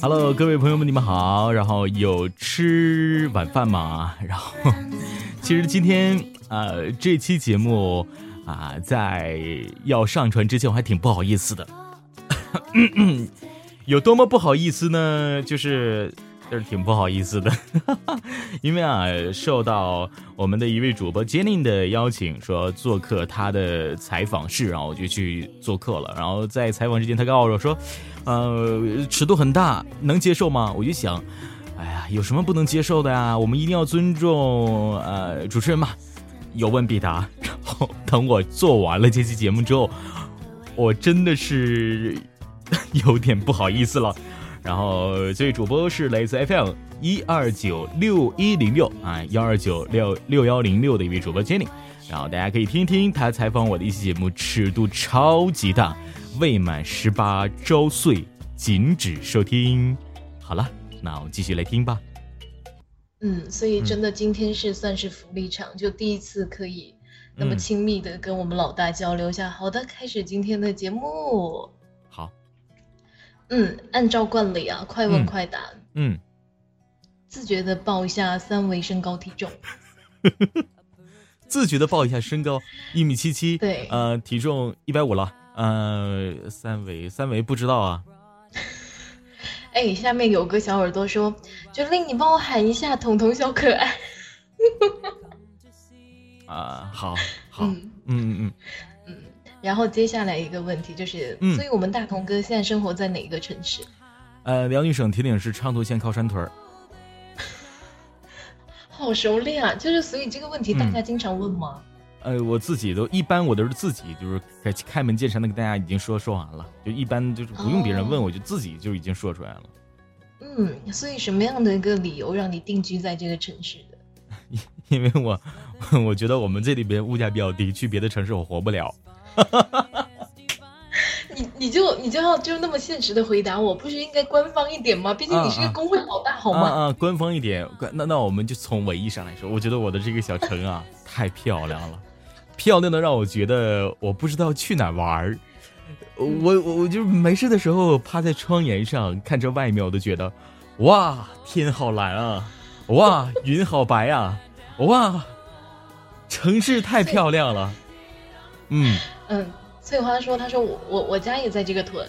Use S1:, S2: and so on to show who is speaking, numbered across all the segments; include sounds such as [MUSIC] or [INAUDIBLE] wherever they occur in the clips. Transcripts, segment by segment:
S1: Hello，各位朋友们，你们好。然后有吃晚饭吗？[LAUGHS] 然后，其实今天啊，这期节目啊，在要上传之前，我还挺不好意思的。[COUGHS] 有多么不好意思呢？就是。就是挺不好意思的，[LAUGHS] 因为啊，受到我们的一位主播 Jenny 的邀请，说做客他的采访室，然后我就去做客了。然后在采访之前，他告诉我说，呃，尺度很大，能接受吗？我就想，哎呀，有什么不能接受的呀？我们一定要尊重呃主持人嘛，[LAUGHS] 有问必答。然后等我做完了这期节目之后，我真的是有点不好意思了。然后这位主播是来自 FM 一二九六一零六啊幺二九六六幺零六的一位主播 Jenny，然后大家可以听一听他采访我的一期节目，尺度超级大，未满十八周岁禁止收听。好了，那我们继续来听吧。
S2: 嗯，所以真的今天是算是福利场，就第一次可以那么亲密的跟我们老大交流一下。好的，开始今天的节目。嗯，按照惯例啊，快问快答。嗯，自觉的报一下三围身高体重。[LAUGHS]
S1: 自觉的报一下身高，一米七七。
S2: 对，
S1: 呃，体重一百五了。呃，三围三围不知道啊。[LAUGHS]
S2: 哎，下面有个小耳朵说：“决令你帮我喊一下彤彤小可爱。”
S1: 啊，好，好，嗯嗯嗯。
S2: 然后接下来一个问题就是，所以我们大同哥现在生活在哪一个城市？
S1: 呃，辽宁省铁岭市昌图县靠山屯儿。[LAUGHS]
S2: 好熟练啊！就是所以这个问题大家经常问吗？
S1: 呃，我自己都一般，我都是自己就是开开门见山的跟大家已经说说完了，就一般就是不用别人问，我就自己就已经说出来了。
S2: 嗯，所以什么样的一个理由让你定居在这个城市的？[LAUGHS]
S1: 因为我 [LAUGHS] 我觉得我们这里边物价比较低，去别的城市我活不了。[LAUGHS]
S2: 你你就你就要就那么现实的回答我，不是应该官方一点吗？毕竟你是个工会老大，好吗？
S1: 啊，官方一点。那那我们就从文艺上来说，我觉得我的这个小城啊，太漂亮了，漂亮的让我觉得我不知道去哪玩儿。我我我就没事的时候趴在窗沿上看着外面，我都觉得哇，天好蓝啊，哇，云好白啊，哇，城市太漂亮了。嗯
S2: 嗯，翠花说：“她说我我我家也在这个屯。”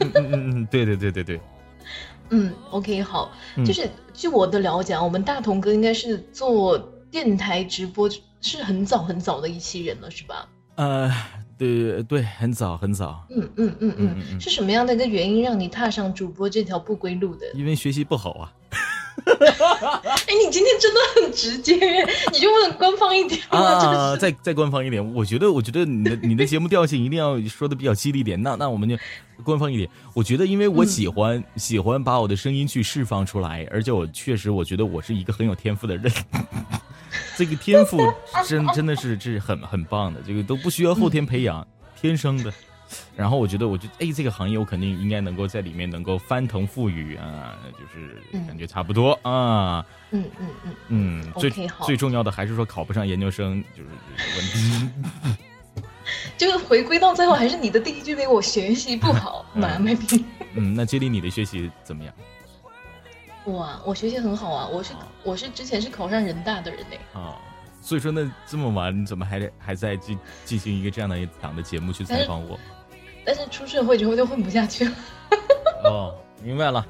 S1: 嗯嗯嗯嗯，对对对对对。[LAUGHS]
S2: 嗯，OK，好，就是据我的了解啊，我们大同哥应该是做电台直播是很早很早的一期人了，是吧？
S1: 呃，对对，很早很早。
S2: 嗯嗯嗯嗯，是什么样的一个原因让你踏上主播这条不归路的？
S1: 因为学习不好啊。[LAUGHS]
S2: 哎，你今天真的很直接，你就不能官方一点
S1: 啊？再再官方一点，我觉得，我觉得你的你的节目调性一定要说的比较犀利点。那那我们就官方一点。我觉得，因为我喜欢喜欢把我的声音去释放出来，而且我确实我觉得我是一个很有天赋的人。[LAUGHS] 这个天赋真真的是这是很很棒的，这个都不需要后天培养，天生的。然后我觉得，我觉得哎，这个行业我肯定应该能够在里面能够翻腾覆雨啊，就是感觉差不多啊。
S2: 嗯嗯嗯
S1: 嗯。最最重要的还是说考不上研究生就是问题。
S2: 就是 [LAUGHS] 回归到最后，还是你的第一句为我学习不好，蛮没品。
S1: 嗯，那接力你的学习怎么样？
S2: 哇，我学习很好啊，我是我是之前是考上人大的人呢。
S1: 啊，所以说那这么晚你怎么还还在进进行一个这样的一档的节目去采访我？
S2: 但是出社会之后就混不下去了。[LAUGHS] 哦，
S1: 明白了，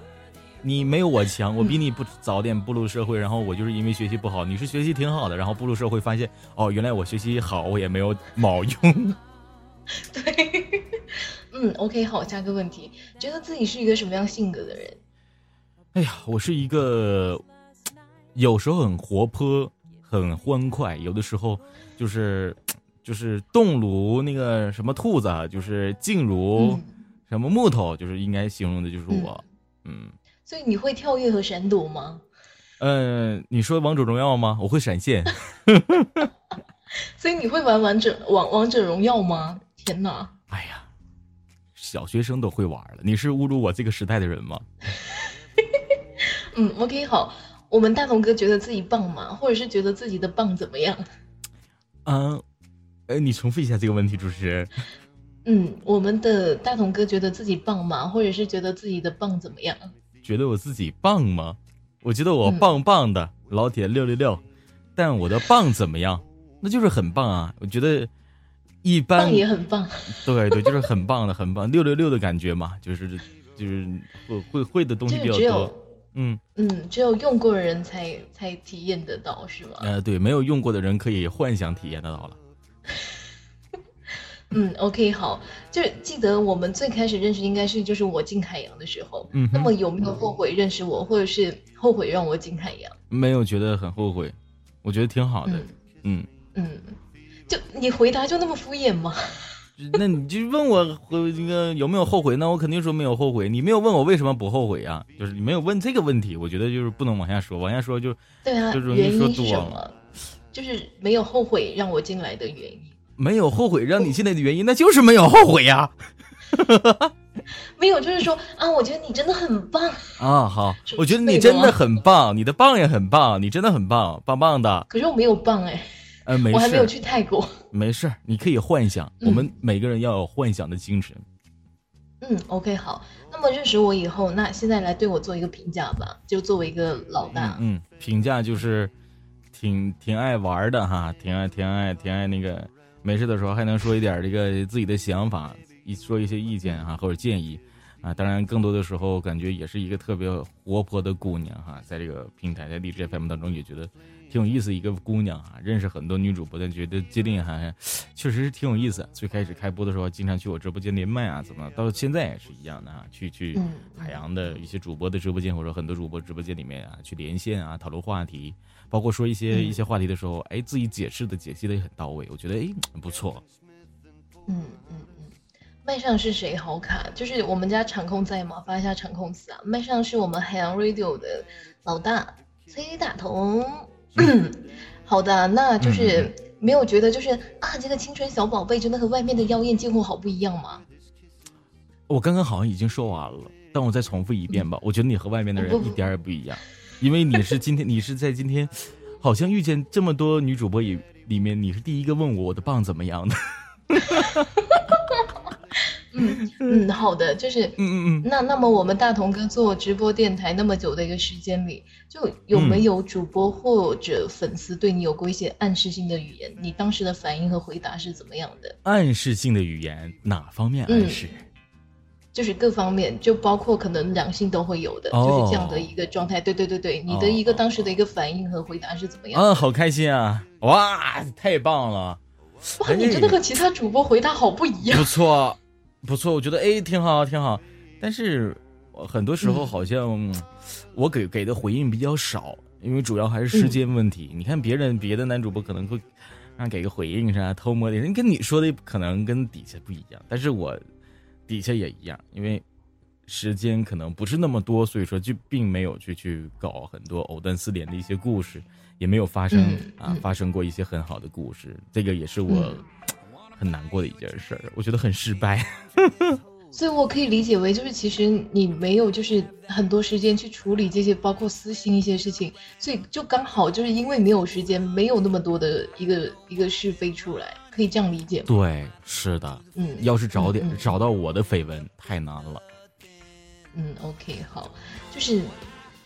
S1: 你没有我强，我比你不早点步入社会，然后我就是因为学习不好，你是学习挺好的，然后步入社会发现，哦，原来我学习好，我也没有毛用。[LAUGHS]
S2: 对，[LAUGHS] 嗯，OK，好，下个问题，觉得自己是一个什么样性格的人？
S1: 哎呀，我是一个有时候很活泼、很欢快，有的时候就是。就是动如那个什么兔子，就是静如什么木头，就是应该形容的就是我，嗯。
S2: 所以你会跳跃和闪躲吗？
S1: 嗯，你说王者荣耀吗？我会闪现。[LAUGHS]
S2: 所以你会玩王者王王者荣耀吗？天哪！
S1: 哎呀，小学生都会玩了，你是侮辱我这个时代的人吗？[LAUGHS]
S2: 嗯，OK，好，我们大同哥觉得自己棒吗？或者是觉得自己的棒怎么样？
S1: 嗯。哎，你重复一下这个问题，主持人。
S2: 嗯，我们的大同哥觉得自己棒吗？或者是觉得自己的棒怎么样？
S1: 觉得我自己棒吗？我觉得我棒棒的，老铁六六六。但我的棒怎么样？那就是很棒啊！我觉得一般。
S2: 棒也很棒。
S1: 对对，就是很棒的，很棒，六六六的感觉嘛，就是就是会会会的东西比较多。
S2: 嗯嗯，只有用过的人才才体验得到，是吗？
S1: 呃，对，没有用过的人可以幻想体验得到了。[LAUGHS]
S2: 嗯，OK，好，就是记得我们最开始认识应该是就是我进海洋的时候，嗯，那么有没有后悔认识我，或者是后悔让我进海洋？
S1: 没有，觉得很后悔，我觉得挺好的，
S2: 嗯嗯，就你回答就那么敷衍吗？[LAUGHS]
S1: 那你就问我那个有没有后悔？那我肯定说没有后悔。你没有问我为什么不后悔啊？就是你没有问这个问题，我觉得就是不能往下说，往下说就
S2: 对啊，
S1: 就容易说
S2: 多了。就是没有后悔让我进来的原因。
S1: 没有后悔让你进来的原因，那就是没有后悔呀。[LAUGHS]
S2: 没有，就是说啊，我觉得你真的很棒
S1: 啊。好，我觉得你真的很棒，你的棒也很棒，你真的很棒，棒棒的。
S2: 可是我没有棒哎，
S1: 呃，没事，
S2: 我还没有去泰国。
S1: 没事，你可以幻想。我们每个人要有幻想的精神。
S2: 嗯，OK，好。那么认识我以后，那现在来对我做一个评价吧，就作为一个老大。
S1: 嗯，评价就是挺挺爱玩的哈，挺爱挺爱挺爱那个。没事的时候还能说一点这个自己的想法，一说一些意见哈或者建议，啊，当然更多的时候感觉也是一个特别活泼的姑娘哈，在这个平台在荔枝 FM 当中也觉得挺有意思一个姑娘啊，认识很多女主播，但觉得接令还确实是挺有意思。最开始开播的时候经常去我直播间连麦啊，怎么到现在也是一样的啊，去去海洋的一些主播的直播间或者很多主播直播间里面啊去连线啊讨论话题。包括说一些一些话题的时候，哎，自己解释的解析的也很到位，我觉得哎不错。
S2: 嗯嗯嗯，麦上是谁？好卡，就是我们家场控在吗？发一下场控词啊！麦上是我们海洋 radio 的老大崔大同。[CLEARS THROAT] 好的，那就是没有觉得就是啊，这个清纯小宝贝真的和外面的妖艳贱货好不一样吗？
S1: 我刚刚好像已经说完了，但我再重复一遍吧。我觉得你和外面的人一点也不一样。因为你是今天，[LAUGHS] 你是在今天，好像遇见这么多女主播里里面，你是第一个问我我的棒怎么样的。[LAUGHS]
S2: 嗯嗯，好的，就是嗯嗯嗯。那那么我们大同哥做直播电台那么久的一个时间里，就有没有主播或者粉丝对你有过一些暗示性的语言？你当时的反应和回答是怎么样的？
S1: 暗示性的语言哪方面暗示？
S2: 就是各方面，就包括可能两性都会有的，就是这样的一个状态。对对对对，你的一个当时的一个反应和回答是怎么样？
S1: 啊，好开心啊！哇，太棒了！
S2: 哇，你真的和其他主播回答好不一样。
S1: 不错，不错，我觉得哎，挺好，挺好。但是很多时候好像我给给的回应比较少，因为主要还是时间问题。你看别人别的男主播可能会让给个回应啥，偷摸的人跟你说的可能跟底下不一样，但是我。底下也一样，因为时间可能不是那么多，所以说就并没有去去搞很多藕断丝连的一些故事，也没有发生啊发生过一些很好的故事，这个也是我很难过的一件事儿，我觉得很失败。[LAUGHS]
S2: 所以我可以理解为，就是其实你没有就是很多时间去处理这些包括私心一些事情，所以就刚好就是因为没有时间，没有那么多的一个一个是非出来。可以这样理解吗？
S1: 对，是的，嗯，要是找点找到我的绯闻太难了。
S2: 嗯，OK，好，就是，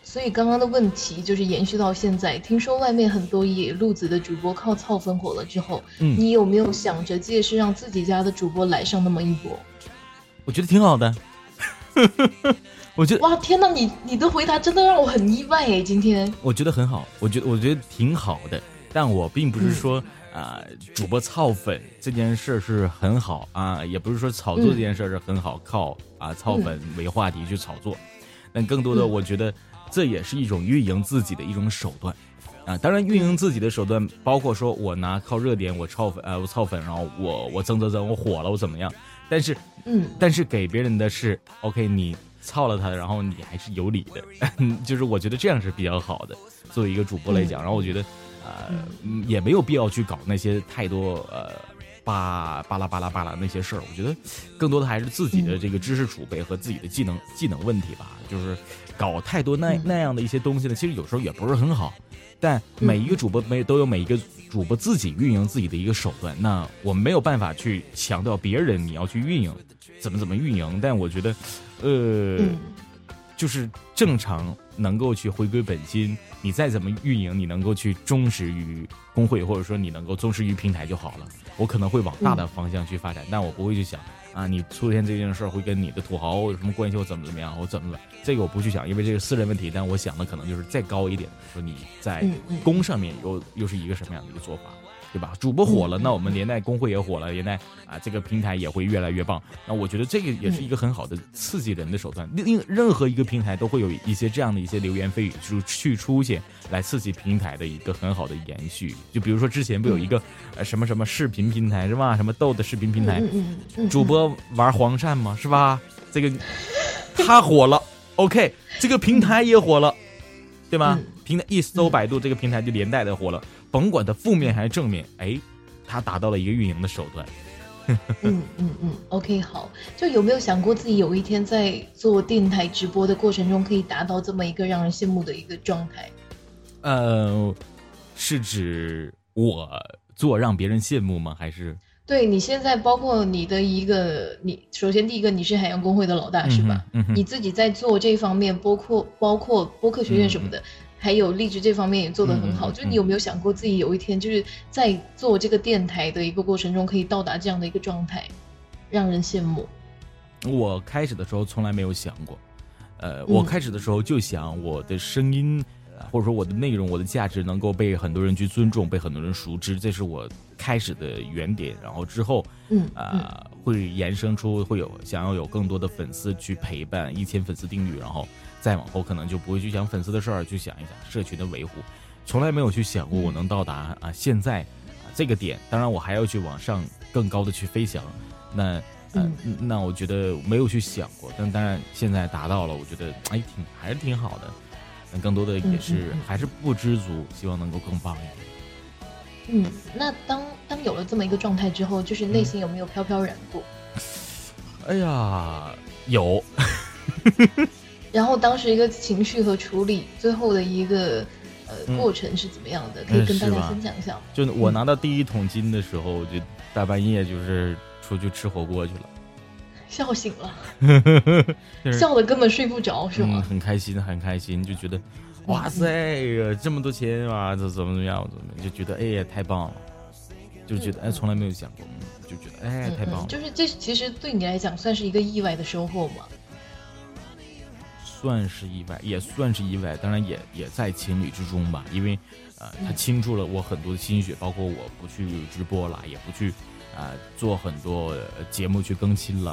S2: 所以刚刚的问题就是延续到现在，听说外面很多野路子的主播靠操粉火了之后，嗯，你有没有想着借势让自己家的主播来上那么一波？
S1: 我觉得挺好的，[LAUGHS] 我觉得
S2: 哇，天哪，你你的回答真的让我很意外哎，今天
S1: 我觉得很好，我觉得我觉得挺好的，但我并不是说。啊，主播操粉这件事是很好啊，也不是说炒作这件事是很好，靠啊操粉为话题去炒作，但更多的我觉得这也是一种运营自己的一种手段啊。当然，运营自己的手段包括说我拿靠热点我炒粉，呃我操粉，然后我我增增增我火了我怎么样？但是嗯，但是给别人的是 OK，你操了他，然后你还是有理的，[LAUGHS] 就是我觉得这样是比较好的。作为一个主播来讲，然后我觉得。呃，也没有必要去搞那些太多呃，巴巴拉巴拉巴拉那些事儿。我觉得，更多的还是自己的这个知识储备和自己的技能技能问题吧。就是搞太多那那样的一些东西呢，其实有时候也不是很好。但每一个主播没都有每一个主播自己运营自己的一个手段。那我们没有办法去强调别人你要去运营怎么怎么运营，但我觉得，呃，就是正常能够去回归本心。你再怎么运营，你能够去忠实于工会，或者说你能够忠实于平台就好了。我可能会往大的方向去发展，但我不会去想。啊，你出现这件事儿会跟你的土豪有什么关系？我怎么怎么样？我怎么了？这个我不去想，因为这个私人问题。但我想的可能就是再高一点，说你在工上面又又是一个什么样的一个做法。对吧？主播火了，那我们连带工会也火了，连带啊，这个平台也会越来越棒。那我觉得这个也是一个很好的刺激人的手段。另任何一个平台都会有一些这样的一些流言蜚语就去出现，来刺激平台的一个很好的延续。就比如说之前不有一个呃什么什么视频平台是吧？什么豆的视频平台，主播玩黄鳝吗？是吧？这个他火了，OK，这个平台也火了，对吗？平台一搜百度，这个平台就连带的火了。甭管它负面还是正面，哎，它达到了一个运营的手段。[LAUGHS]
S2: 嗯嗯嗯，OK，好，就有没有想过自己有一天在做电台直播的过程中，可以达到这么一个让人羡慕的一个状态？
S1: 呃，是指我做让别人羡慕吗？还是
S2: 对你现在包括你的一个，你首先第一个你是海洋工会的老大是吧？嗯你自己在做这方面，包括包括播客学院什么的。还有励志这方面也做得很好，就你有没有想过自己有一天就是在做这个电台的一个过程中可以到达这样的一个状态，让人羡慕？
S1: 我开始的时候从来没有想过，呃，我开始的时候就想我的声音，或者说我的内容、我的价值能够被很多人去尊重，被很多人熟知，这是我开始的原点。然后之后，嗯啊，会延伸出会有想要有更多的粉丝去陪伴，一千粉丝定律，然后。再往后可能就不会去想粉丝的事儿，去想一想社群的维护，从来没有去想过我能到达啊现在啊这个点。当然我还要去往上更高的去飞翔，那嗯那我觉得没有去想过，但当然现在达到了，我觉得哎挺还是挺好的。那更多的也是还是不知足，希望能够更棒一点。
S2: 嗯，那当当有了这么一个状态之后，就是内心有没有飘飘然过？
S1: 哎呀，有。[LAUGHS]
S2: 然后当时一个情绪和处理，最后的一个呃过程是怎么样的？可以跟大家分享一下。
S1: 就我拿到第一桶金的时候，就大半夜就是出去吃火锅去了，[LAUGHS]
S2: 笑醒了，[LAUGHS] 笑的根本睡不着，是吗？
S1: 很开心，很开心，就觉得哇塞，这么多钱啊，这怎么怎么样？怎么就觉得哎呀太棒了，就觉得哎从来没有想过，就觉得哎太棒了。
S2: 就是这其实对你来讲算是一个意外的收获嘛。
S1: 算是意外，也算是意外，当然也也在情理之中吧。因为，呃，他倾注了我很多的心血，包括我不去直播了，也不去，啊，做很多节目去更新了，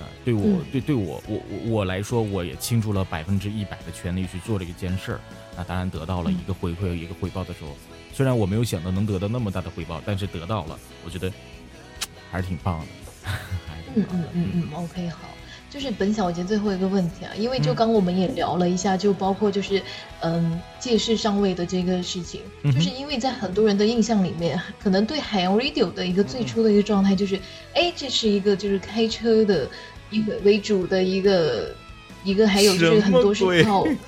S1: 啊，对我对对我我我我来说，我也倾注了百分之一百的全力去做这一件事儿。那当然得到了一个回馈，一个回报的时候，虽然我没有想到能得到那么大的回报，但是得到了，我觉得还是挺棒的。
S2: 嗯嗯嗯嗯，OK，好。就是本小节最后一个问题啊，因为就刚我们也聊了一下，就包括就是嗯借势上位的这个事情，就是因为在很多人的印象里面，可能对海洋 radio 的一个最初的一个状态就是，哎，这是一个就是开车的一个为主的一个一个，还有就是很多是靠。[LAUGHS] [LAUGHS]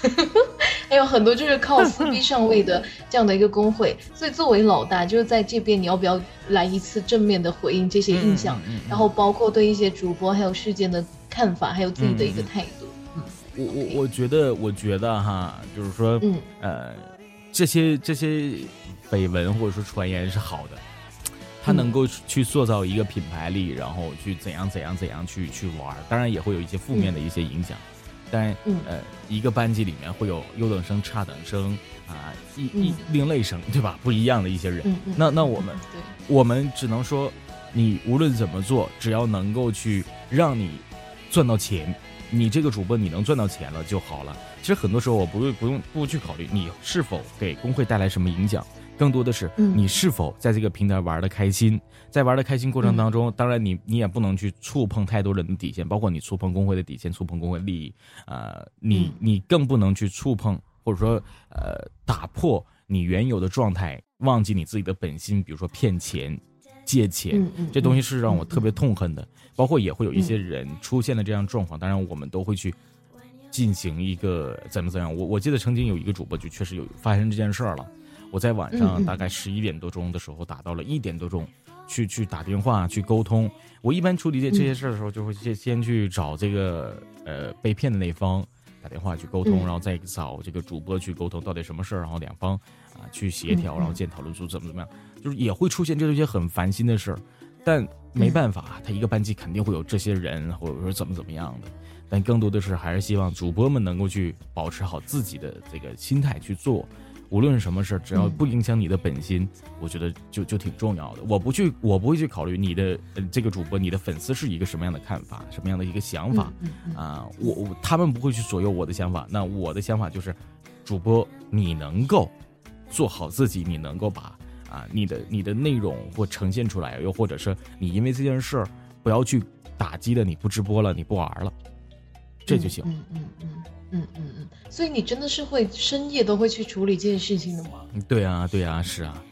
S2: [LAUGHS] 还有很多就是靠 [LAUGHS] 撕逼上位的这样的一个工会，所以作为老大，就是在这边你要不要来一次正面的回应这些印象，然后包括对一些主播还有事件的看法，还有自己的一个态度。
S1: 嗯，我我我觉得，我觉得哈，就是说，嗯呃，这些这些绯闻或者说传言是好的，他能够去塑造一个品牌力，然后去怎样怎样怎样去去玩，当然也会有一些负面的一些影响。但呃，一个班级里面会有优等生、差等生啊，一一另类生，对吧？不一样的一些人。那那我们，我们只能说，你无论怎么做，只要能够去让你赚到钱，你这个主播你能赚到钱了就好了。其实很多时候我不用不用不去考虑你是否给工会带来什么影响。更多的是你是否在这个平台玩的开心，在玩的开心过程当中，当然你你也不能去触碰太多人的底线，包括你触碰工会的底线，触碰工会利益，呃，你你更不能去触碰或者说呃打破你原有的状态，忘记你自己的本心，比如说骗钱、借钱，这东西是让我特别痛恨的。包括也会有一些人出现了这样状况，当然我们都会去进行一个怎么怎样。我我记得曾经有一个主播就确实有发生这件事儿了。我在晚上大概十一点多钟的时候打到了一点多钟，去去打电话去沟通。我一般处理这这些事儿的时候，就会先先去找这个呃被骗的那方打电话去沟通，然后再找这个主播去沟通到底什么事儿，然后两方啊去协调，然后见讨论出怎么怎么样。就是也会出现这些很烦心的事儿，但没办法，他一个班级肯定会有这些人，或者说怎么怎么样的。但更多的是还是希望主播们能够去保持好自己的这个心态去做。无论什么事儿，只要不影响你的本心，我觉得就就挺重要的。我不去，我不会去考虑你的这个主播，你的粉丝是一个什么样的看法，什么样的一个想法啊？我我他们不会去左右我的想法。那我的想法就是，主播你能够做好自己，你能够把啊你的你的内容或呈现出来，又或者是你因为这件事儿不要去打击的，你不直播了，你不玩了，这就行。
S2: 嗯嗯嗯。嗯嗯嗯嗯嗯，所以你真的是会深夜都会去处理这件事情的吗？
S1: 对啊，对啊，是啊。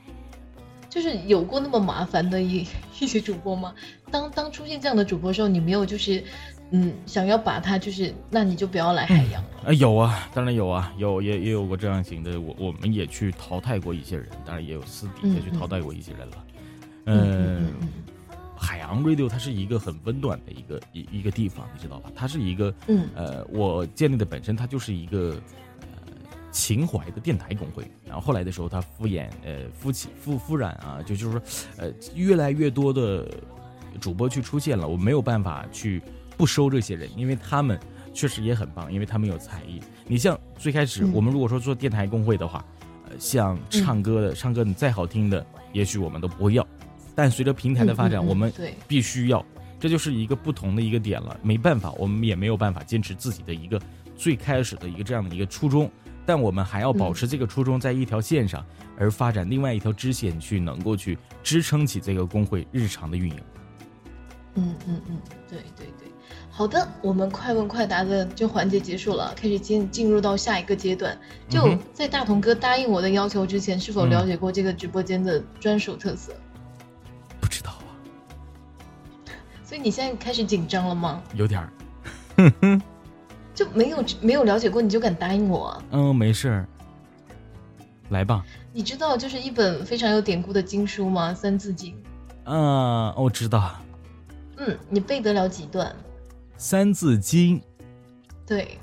S2: 就是有过那么麻烦的一 [LAUGHS] 一些主播吗？当当出现这样的主播时候，你没有就是，嗯，想要把他就是，那你就不要来海洋了。
S1: 啊，有啊，当然有啊，有也也有过这样型的，我我们也去淘汰过一些人，当然也有私底下去淘汰过一些人了。嗯。海洋 radio 它是一个很温暖的一个一一个地方，你知道吧？它是一个，嗯，呃，我建立的本身它就是一个，呃，情怀的电台工会。然后后来的时候，它敷衍，呃，敷起敷敷染啊，就就是说，呃，越来越多的主播去出现了，我没有办法去不收这些人，因为他们确实也很棒，因为他们有才艺。你像最开始我们如果说做电台工会的话，呃，像唱歌的，唱歌你再好听的，也许我们都不会要。但随着平台的发展，我们必须要，这就是一个不同的一个点了。没办法，我们也没有办法坚持自己的一个最开始的一个这样的一个初衷，但我们还要保持这个初衷在一条线上，而发展另外一条支线去能够去支撑起这个工会日常的运营。
S2: 嗯嗯嗯，对对对，好的，我们快问快答的就环节结束了，开始进进入到下一个阶段。就在大同哥答应我的要求之前，是否了解过这个直播间的专属特色？
S1: 不
S2: 所以你现在开始紧张了吗？
S1: 有点儿，[LAUGHS]
S2: 就没有没有了解过，你就敢答应我？
S1: 嗯，没事儿，来吧。
S2: 你知道就是一本非常有典故的经书吗？《三字经》。
S1: 嗯，我知道。
S2: 嗯，你背得了几段？
S1: 《三字经》。
S2: 对。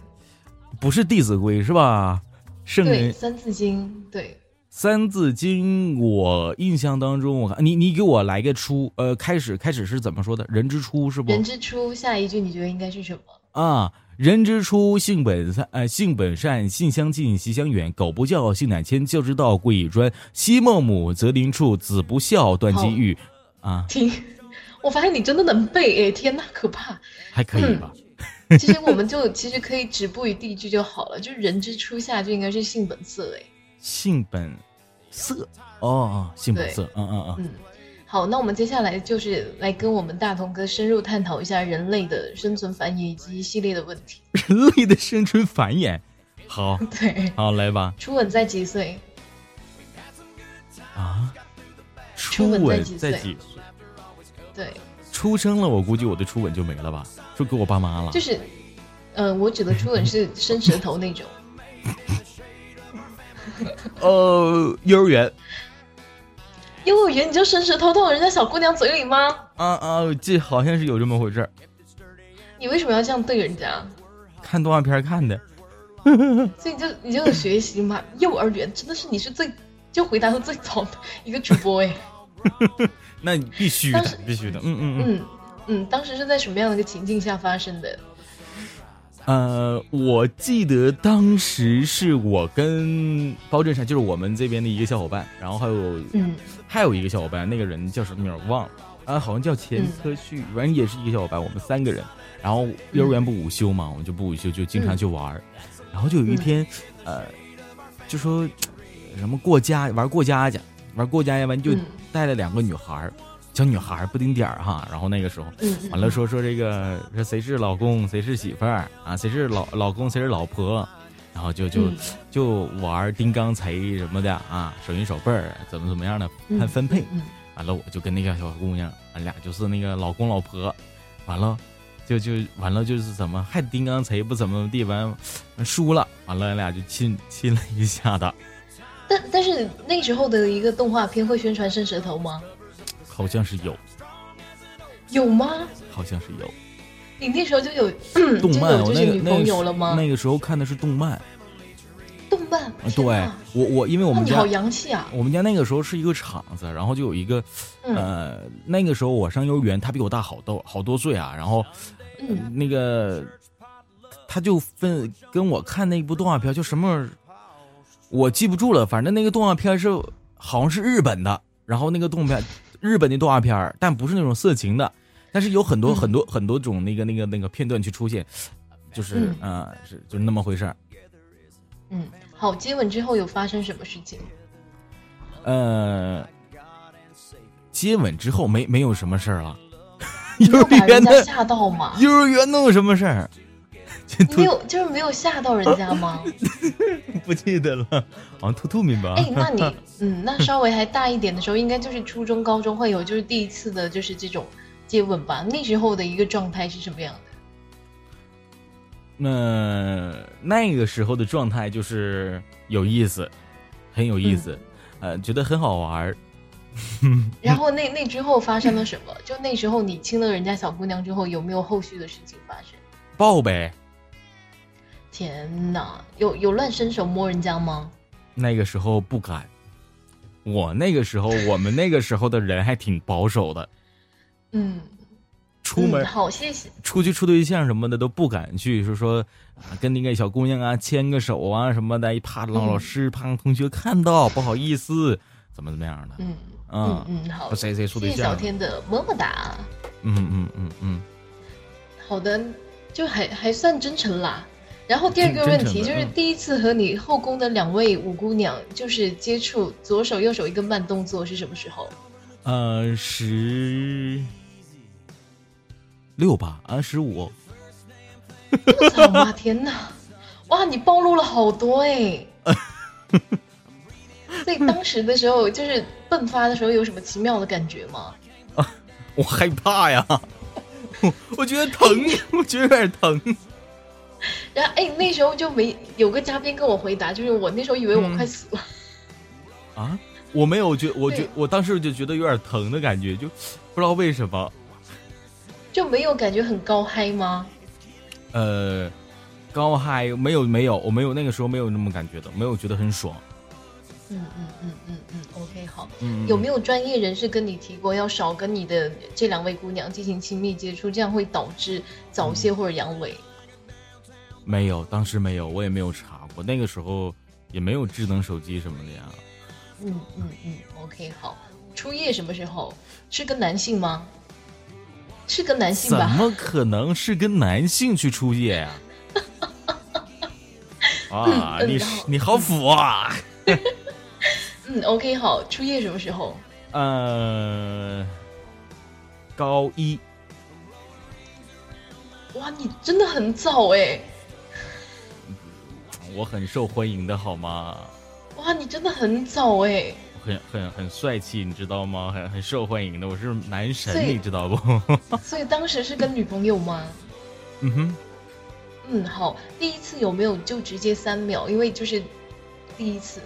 S1: 不是《弟子规》是吧？圣人。
S2: 《三字经》对。
S1: 三字经，我印象当中，我看你你给我来个初，呃，开始开始是怎么说的？人之初是不？
S2: 人之初，下一句你觉得应该是什么？
S1: 啊，人之初，性本善，呃，性本善，性相近，习相远。苟不教，性乃迁。教之道，贵以专。昔孟母，择邻处，子不孝，断机杼。啊，
S2: 听，[LAUGHS] 我发现你真的能背，哎，天哪，可怕！
S1: 还可以吧？[LAUGHS]
S2: 其实我们就其实可以止步于第一句就好了，就是人之初，下句应该是性本色，哎。
S1: 性本色哦哦，性本色，嗯嗯
S2: 嗯，好，那我们接下来就是来跟我们大同哥深入探讨一下人类的生存繁衍以及一系列的问题。[LAUGHS]
S1: 人类的生存繁衍，好，[LAUGHS]
S2: 对，
S1: 好来吧。
S2: 初吻在几岁？
S1: 啊？初吻在几岁？
S2: 对，
S1: 出生了，我估计我的初吻就没了吧，就给我爸妈了。
S2: 就是，呃，我指的初吻是伸舌头那种。[LAUGHS] [LAUGHS]
S1: 呃，幼儿园，
S2: 幼儿园你就伸舌头到人家小姑娘嘴里吗？
S1: 啊啊，这好像是有这么回事儿。
S2: 你为什么要这样对人家？
S1: 看动画片看的。[LAUGHS]
S2: 所以你就你就有学习嘛？[LAUGHS] 幼儿园真的是你是最就回答的最早的一个主播哎。
S1: 那你必须的，必须的，嗯嗯嗯
S2: 嗯，当时是在什么样的一个情境下发生的？
S1: 呃，我记得当时是我跟包振山，就是我们这边的一个小伙伴，然后还有，嗯，还有一个小伙伴，那个人叫什么名忘了，啊，好像叫钱科旭，反正也是一个小伙伴，我们三个人，然后幼儿园不午休嘛，我们就不午休，就经常去玩然后就有一天，呃，就说什么过家玩过家家，玩过家家完就带了两个女孩小女孩不丁点儿哈，然后那个时候，完了说说这个说谁是老公谁是媳妇儿啊，谁是老老公谁是老婆，然后就就就玩钉钢锤什么的啊，手心手背儿怎么怎么样的看分配，完了我就跟那个小姑娘，俺俩就是那个老公老婆，完了就就完了，就是怎么还丁刚才不怎么地完输了，完了俺俩就亲亲了一下的。
S2: 但但是那时候的一个动画片会宣传伸舌头吗？
S1: 好像是有。
S2: 有吗？
S1: 好像是有。
S2: 你那时候就有 [CLEARS THROAT]
S1: 动漫，
S2: 我
S1: 那个
S2: 那
S1: 那个时候看的是动漫。
S2: 动漫。
S1: 对，我我因为我们家
S2: 好洋气啊！
S1: 我们家那个时候是一个厂子，然后就有一个呃，那个时候我上幼儿园，他比我大好多好多岁啊，然后那个他就分跟我看那部动画片，就什么我记不住了，反正那个动画片是好像是日本的，然后那个动画片日本的动画片，但不是那种色情的。但是有很多很多很多种那个那个那个片段去出现，就是嗯是就是那么回事儿。
S2: 嗯，好，接吻之后有发生什么事情？
S1: 呃，接吻之后没没有什么事儿了。
S2: 幼儿园的吓到吗？
S1: 幼儿园能有什么事儿？[LAUGHS]
S2: 没有，就是没有吓到人家吗？[LAUGHS]
S1: 不记得了，好像兔兔明白？
S2: 哎，那你嗯，那稍微还大一点的时候，应该就是初中、高中会有，就是第一次的，就是这种。接吻吧，那时候的一个状态是什么样的？
S1: 那那个时候的状态就是有意思，很有意思，呃，觉得很好玩儿。[LAUGHS]
S2: 然后那那之后发生了什么？就那时候你亲了人家小姑娘之后，有没有后续的事情发生？
S1: 抱呗！
S2: 天哪，有有乱伸手摸人家吗？
S1: 那个时候不敢，我那个时候，我们那个时候的人还挺保守的。
S2: 嗯，
S1: 出门
S2: 好，谢谢。
S1: 出去处对象什么的都不敢去，说说啊跟那个小姑娘啊牵个手啊什么的，怕让老师、怕同学看到，不好意思，怎么怎么样的。
S2: 嗯嗯嗯，好。
S1: 谁谁处对象？
S2: 谢小天的么么哒。
S1: 嗯嗯嗯嗯。
S2: 好的，就还还算真诚啦。然后第二个问题就是第一次和你后宫的两位五姑娘就是接触左手右手一个慢动作是什么时候？
S1: 呃，十。六吧，啊，十五。
S2: 我操妈！天哪！哇，你暴露了好多哎！所以当时的时候，就是迸发的时候，有什么奇妙的感觉吗？
S1: 啊，[LAUGHS] 我害怕呀！我 [LAUGHS] 我觉得疼，[LAUGHS] 我觉得有点疼。[LAUGHS]
S2: 然后，哎，那时候就没有个嘉宾跟我回答，就是我那时候以为我快死了。[LAUGHS]
S1: 啊？我没有觉，我觉我当时就觉得有点疼的感觉，就不知道为什么。
S2: 就没有感觉很高嗨吗？
S1: 呃，高嗨没有没有，我没有那个时候没有那么感觉的，没有觉得很爽。
S2: 嗯嗯嗯嗯嗯，OK 好。嗯。有没有专业人士跟你提过要少跟你的这两位姑娘进行亲密接触，这样会导致早泄或者阳痿？
S1: 没有，当时没有，我也没有查过，那个时候也没有智能手机什么的呀。
S2: 嗯嗯嗯，OK 好。初夜什么时候？是跟男性吗？是跟男性
S1: 吧？怎么可能是跟男性去初夜呀？[LAUGHS] 啊，你你好腐啊！
S2: 嗯，OK，好，初夜什么时候？
S1: 呃，高一。
S2: 哇，你真的很早哎！
S1: 我很受欢迎的好吗？
S2: 哇，你真的很早哎！
S1: 很很很帅气，你知道吗？很很受欢迎的，我是男神，你知道不？[LAUGHS]
S2: 所以当时是跟女朋友吗？
S1: 嗯哼。
S2: 嗯，好，第一次有没有就直接三秒？因为就是第一次，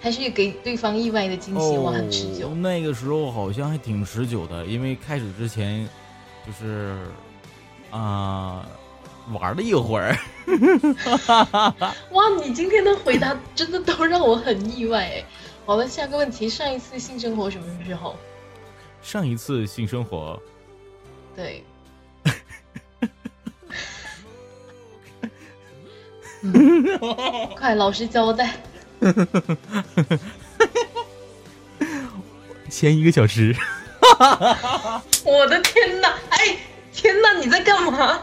S2: 还是给对方意外的惊喜，哇，很持久。
S1: 那个时候好像还挺持久的，因为开始之前就是啊玩了一会儿。[LAUGHS]
S2: 哇，你今天的回答真的都让我很意外哎！好了，下个问题，上一次性生活什么时候？
S1: 上一次性生活，
S2: 对，[LAUGHS] 快老实交代。
S1: 前一个小时。[LAUGHS]
S2: 我的天哪！哎，天哪！你在干嘛？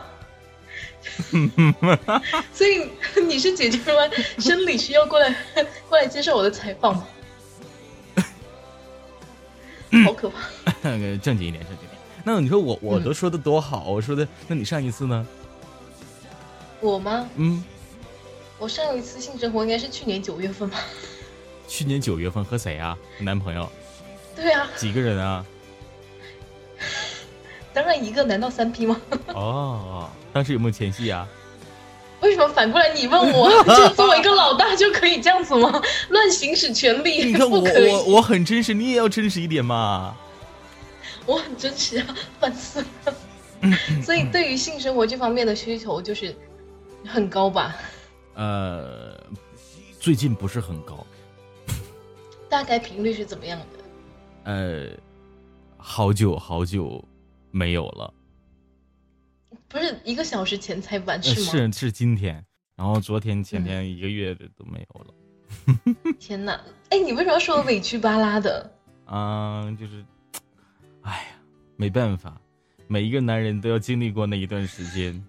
S2: [LAUGHS] 所以你是姐姐吗？生理需要过来过来接受我的采访吗？好可怕！[LAUGHS]
S1: 正经一点，正经一点。那你说我我都说的多好，我说的，那你上一次呢？
S2: 我吗？
S1: 嗯，
S2: 我上一次性生活应该是去年九月份吧。
S1: 去年九月份和谁啊？男朋友？
S2: 对啊。
S1: 几个人啊？
S2: 当然一个，难道三 P 吗？
S1: 哦，当时有没有前戏啊？
S2: 为什么反过来你问我？[LAUGHS] 就作为一个老大就可以这样子吗？乱行使权力？
S1: 你看我我我很真实，你也要真实一点嘛。
S2: 我很真实啊，[LAUGHS] 粉丝。[LAUGHS] 所以对于性生活这方面的需求就是很高吧？
S1: 呃，最近不是很高。
S2: 大概频率是怎么样的？
S1: 呃，好久好久没有了。
S2: 不是一个小时前才完是吗？
S1: 是是今天，然后昨天前天一个月的都没有了。[LAUGHS] [LAUGHS]
S2: 天哪！哎，你为什么要说委屈巴拉的？
S1: 啊，就是，哎呀，没办法，每一个男人都要经历过那一段时间。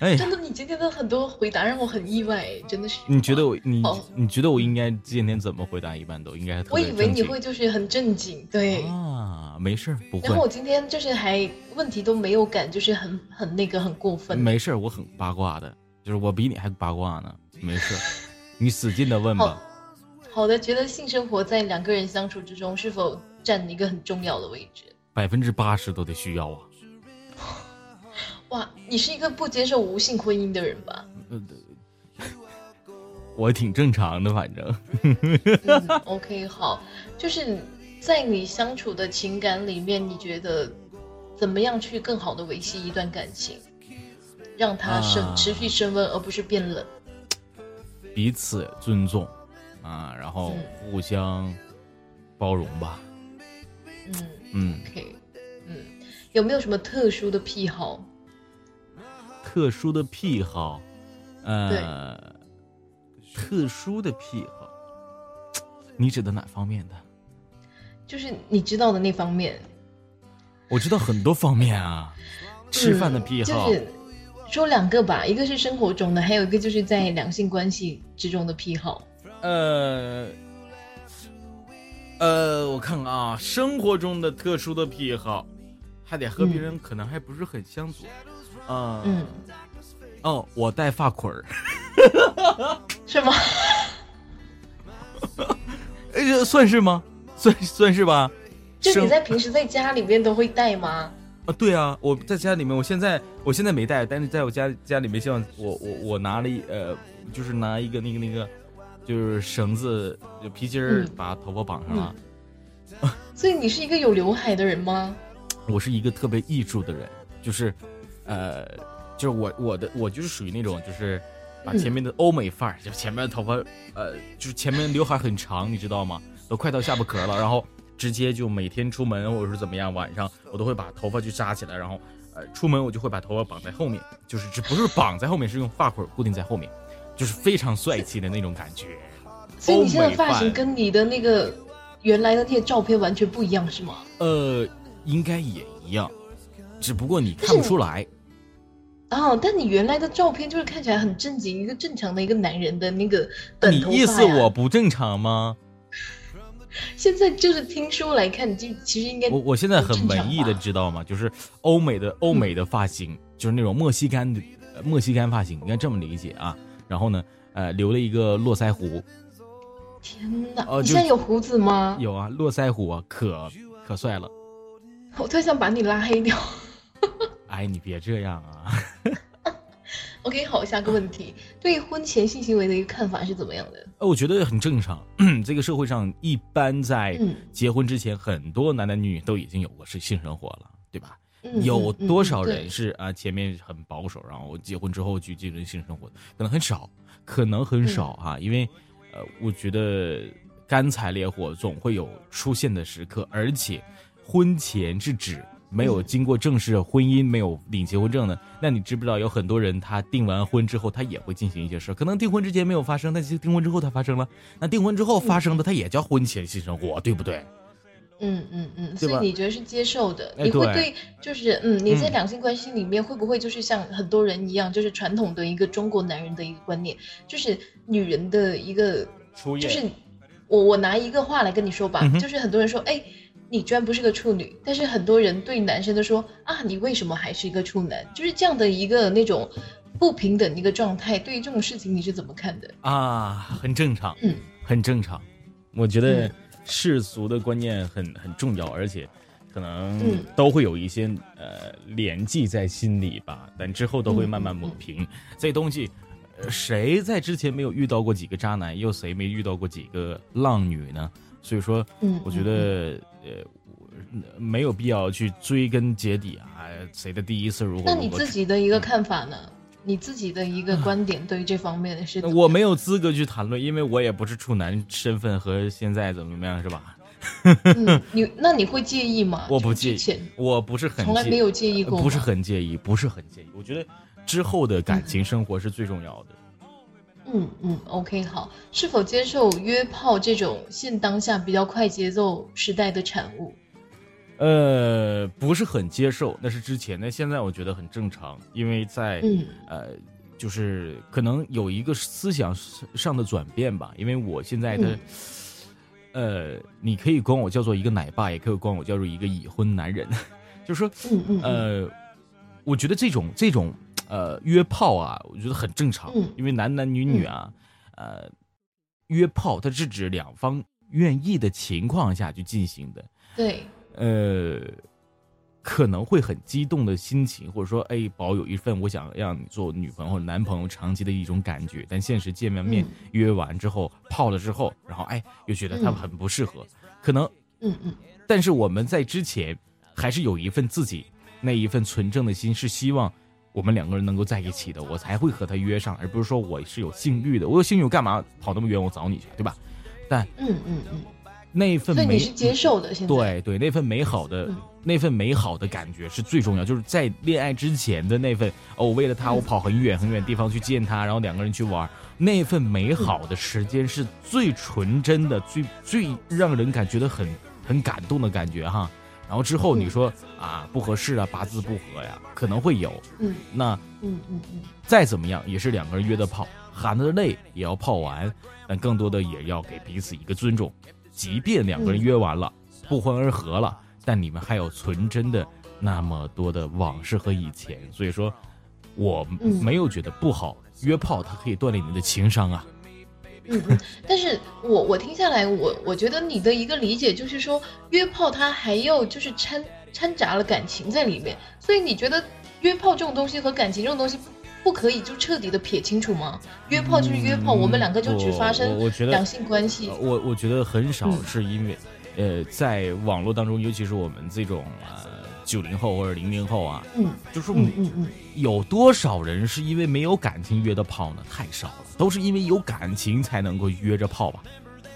S1: 哎，
S2: 真的，你今天的很多回答让我很意外，真的是。
S1: 你觉得我你你觉得我应该今天怎么回答？一般都应该。
S2: 我以为你会就是很正经，对
S1: 啊，没事不会。
S2: 然后我今天就是还问题都没有敢，就是很很那个很过分。
S1: 没事我很八卦的，就是我比你还八卦呢。没事 [LAUGHS] 你使劲的问吧。
S2: 好的，觉得性生活在两个人相处之中是否占一个很重要的位置？
S1: 百分之八十都得需要啊。
S2: 哇，你是一个不接受无性婚姻的人吧？
S1: 嗯我挺正常的，反正。[LAUGHS]
S2: OK，好，就是在你相处的情感里面，你觉得怎么样去更好的维系一段感情，让它升持续升温，而不是变冷？
S1: 彼此尊重啊，然后互相包容吧。
S2: 嗯嗯，OK，嗯，有没有什么特殊的癖好？
S1: 特殊的癖好，呃，特殊的癖好，你指的哪方面的？
S2: 就是你知道的那方面。
S1: 我知道很多方面啊，吃饭的癖
S2: 好。就是说两个吧，一个是生活中的，还有一个就是在两性关系之中的癖好。
S1: 呃，呃，我看看啊，生活中的特殊的癖好，还得和别人可能还不是很相左。嗯，哦，我戴发捆儿，[LAUGHS]
S2: 是吗？[LAUGHS]
S1: 哎，这算是吗？算算是吧。
S2: 就你在平时在家里面都会戴吗？
S1: 啊，对啊，我在家里面，我现在我现在没戴，但是在我家家里面，像我我我拿了一呃，就是拿一个那个那个，就是绳子就皮筋儿把头发绑上了。
S2: 所以你是一个有刘海的人吗？
S1: 我是一个特别艺术的人，就是。呃，就是我我的我就是属于那种就是把前面的欧美范儿，就前面的头发，呃，就是前面刘海很长，你知道吗？都快到下巴壳了，然后直接就每天出门或者是怎么样，晚上我都会把头发就扎起来，然后呃出门我就会把头发绑在后面，就是这不是绑在后面，是用发捆固定在后面，就是非常帅气的那种感觉。
S2: 所以你现在发型跟你的那个原来的那些照片完全不一样，是吗？
S1: 呃，应该也一样，只不过你看不出来。
S2: 哦，但你原来的照片就是看起来很正经，一个正常的一个男人的那个短
S1: 头发。你意思我不正常吗？[LAUGHS]
S2: 现在就是听说来看，就其实应该
S1: 我我现在很文艺的，知道吗？就是欧美的欧美的发型，就是那种墨西干的墨西干发型，应该这么理解啊。然后呢，呃，留了一个络腮胡。
S2: 天哪！你现在有胡子吗？
S1: 有啊，络腮胡啊，可可帅了。
S2: 我特想把你拉黑掉。
S1: 哎，你别这样啊！[LAUGHS]
S2: OK，好，下个问题，对婚前性行为的一个看法是怎么样的？
S1: 呃，我觉得很正常。[CLEARS THROAT] 这个社会上一般在结婚之前，很多男男女女都已经有过是性生活了，对吧？有多少人是啊？前面很保守，然后结婚之后去进行性生活的，可能很少，可能很少哈。因为呃，我觉得干柴烈火总会有出现的时刻，而且婚前是指。没有经过正式婚姻，没有领结婚证的，那你知不知道有很多人他订完婚之后，他也会进行一些事可能订婚之前没有发生，但是订婚之后他发生了。那订婚之后发生的，他也叫婚前性生活，对不对？
S2: 嗯嗯嗯，所以你觉得是接受的？你会对，就是嗯，你在两性关系里面会不会就是像很多人一样，就是传统的一个中国男人的一个观念，就是女人的一个，就是我我拿一个话来跟你说吧，就是很多人说，哎。你居然不是个处女，但是很多人对男生都说啊，你为什么还是一个处男？就是这样的一个那种不平等的一个状态。对于这种事情，你是怎么看的
S1: 啊？很正常，嗯，很正常。我觉得，世俗的观念很很重要，而且可能都会有一些呃连记在心里吧，但之后都会慢慢抹平。这东西，谁在之前没有遇到过几个渣男，又谁没遇到过几个浪女呢？所以说，我觉得呃没有必要去追根结底啊，谁的第一次如何……
S2: 那你自己的一个看法呢？你自己的一个观点对于这方面的事情？
S1: 我没有资格去谈论，因为我也不是处男身份和现在怎么怎么样，是吧？[LAUGHS]
S2: 你那你会介意吗？
S1: 我不介意，我不是很
S2: 从来没有介意过，
S1: 不是很介意，不是很介意。我觉得之后的感情生活是最重要的。
S2: 嗯嗯嗯，OK，好，是否接受约炮这种现当下比较快节奏时代的产物？
S1: 呃，不是很接受，那是之前。那现在我觉得很正常，因为在呃，就是可能有一个思想上的转变吧。因为我现在的，呃，你可以管我叫做一个奶爸，也可以管我叫做一个已婚男人。[LAUGHS] 就是说，嗯呃，我觉得这种这种呃约炮啊，我觉得很正常，因为男男女女啊，呃，约炮它是指两方愿意的情况下去进行的。
S2: 对。
S1: 呃，可能会很激动的心情，或者说，哎，保有一份我想让你做女朋友或者男朋友长期的一种感觉。但现实见面面约完之后泡了之后，然后哎，又觉得他们很不适合，可能，
S2: 嗯嗯。
S1: 但是我们在之前还是有一份自己那一份纯正的心，是希望我们两个人能够在一起的，我才会和他约上，而不是说我是有性欲的。我有性欲干嘛跑那么远我找你去，对吧？但，
S2: 嗯嗯嗯。
S1: 那份美，
S2: 你是接受的。现在
S1: 对对，那份美好的那份美好的感觉是最重要。就是在恋爱之前的那份哦，为了他我跑很远很远地方去见他，然后两个人去玩，那份美好的时间是最纯真的，最最让人感觉得很很感动的感觉哈。然后之后你说啊不合适啊，八字不合呀，可能会有。
S2: 嗯，
S1: 那
S2: 嗯嗯嗯，
S1: 再怎么样也是两个人约的炮，含着泪也要泡完，但更多的也要给彼此一个尊重。即便两个人约完了，不欢而合了，但你们还有纯真的那么多的往事和以前，所以说，我没有觉得不好。约炮它可以锻炼你的情商啊。
S2: 嗯嗯，但是我我听下来，我我觉得你的一个理解就是说，约炮它还要就是掺掺杂了感情在里面，所以你觉得约炮这种东西和感情这种东西。不可以就彻底的撇清楚吗？约炮就是约炮，我们两个就只发生两性关系。
S1: 我我觉得很少是因为，呃，在网络当中，尤其是我们这种呃九零后或者零零后啊，
S2: 嗯，
S1: 就说
S2: 嗯嗯嗯，
S1: 有多少人是因为没有感情约的炮呢？太少了，都是因为有感情才能够约着炮吧。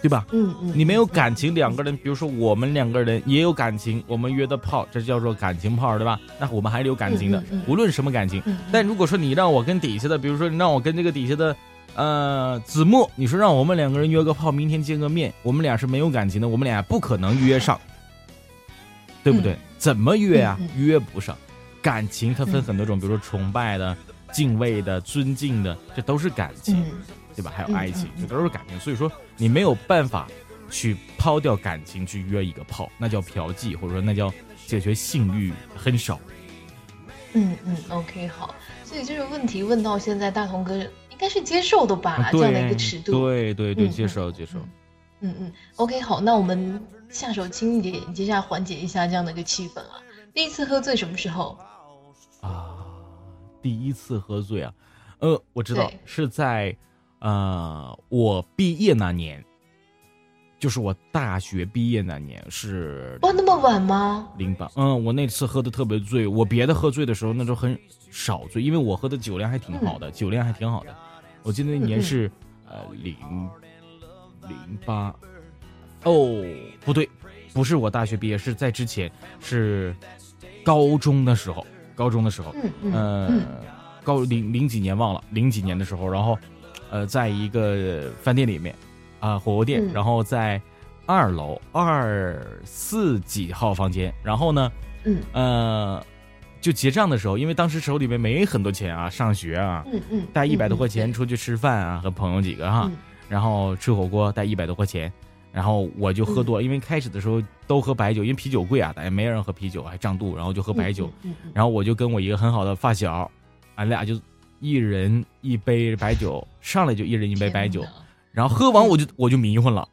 S1: 对吧？
S2: 嗯嗯，
S1: 你没有感情，两个人，比如说我们两个人也有感情，我们约的炮，这叫做感情炮，对吧？那我们还是有感情的，无论什么感情。但如果说你让我跟底下的，比如说你让我跟这个底下的，呃，子墨，你说让我们两个人约个炮，明天见个面，我们俩是没有感情的，我们俩不可能约上，对不对？怎么约啊？约不上。感情它分很多种，比如说崇拜的、敬畏的、尊敬的，这都是感情。对吧？还有爱情，这都是感情。所以说，你没有办法去抛掉感情去约一个炮，那叫嫖妓，或者说那叫解决性欲很少。
S2: 嗯嗯，OK，好。所以这个问题问到现在，大同哥应该是接受的吧？这样的一个尺度。
S1: 对对对，接受接受。
S2: 嗯嗯，OK，好。那我们下手轻一点，接下来缓解一下这样的一个气氛啊。第一次喝醉什么时候？
S1: 啊，第一次喝醉啊，呃，我知道是在。呃，我毕业那年，就是我大学毕业那年，是
S2: 哇，那么晚吗？
S1: 零八，嗯，我那次喝的特别醉。我别的喝醉的时候，那时候很少醉，因为我喝的酒量还挺好的，酒量还挺好的。我记得那年是呃零零八，哦，不对，不是我大学毕业，是在之前，是高中的时候，高中的时候，
S2: 嗯嗯，
S1: 高零零几年忘了，零几年的时候，然后。呃，在一个饭店里面，啊，火锅店，然后在二楼二四几号房间，然后呢，
S2: 嗯，
S1: 呃，就结账的时候，因为当时手里面没很多钱啊，上学啊，
S2: 嗯嗯，
S1: 带一百多块钱出去吃饭啊，和朋友几个哈，然后吃火锅带一百多块钱，然后我就喝多了，因为开始的时候都喝白酒，因为啤酒贵啊，大家没人喝啤酒还胀肚，然后就喝白酒，然后我就跟我一个很好的发小，俺俩就。一人一杯白酒，上来就一人一杯白酒，然后喝完我就我就迷糊了，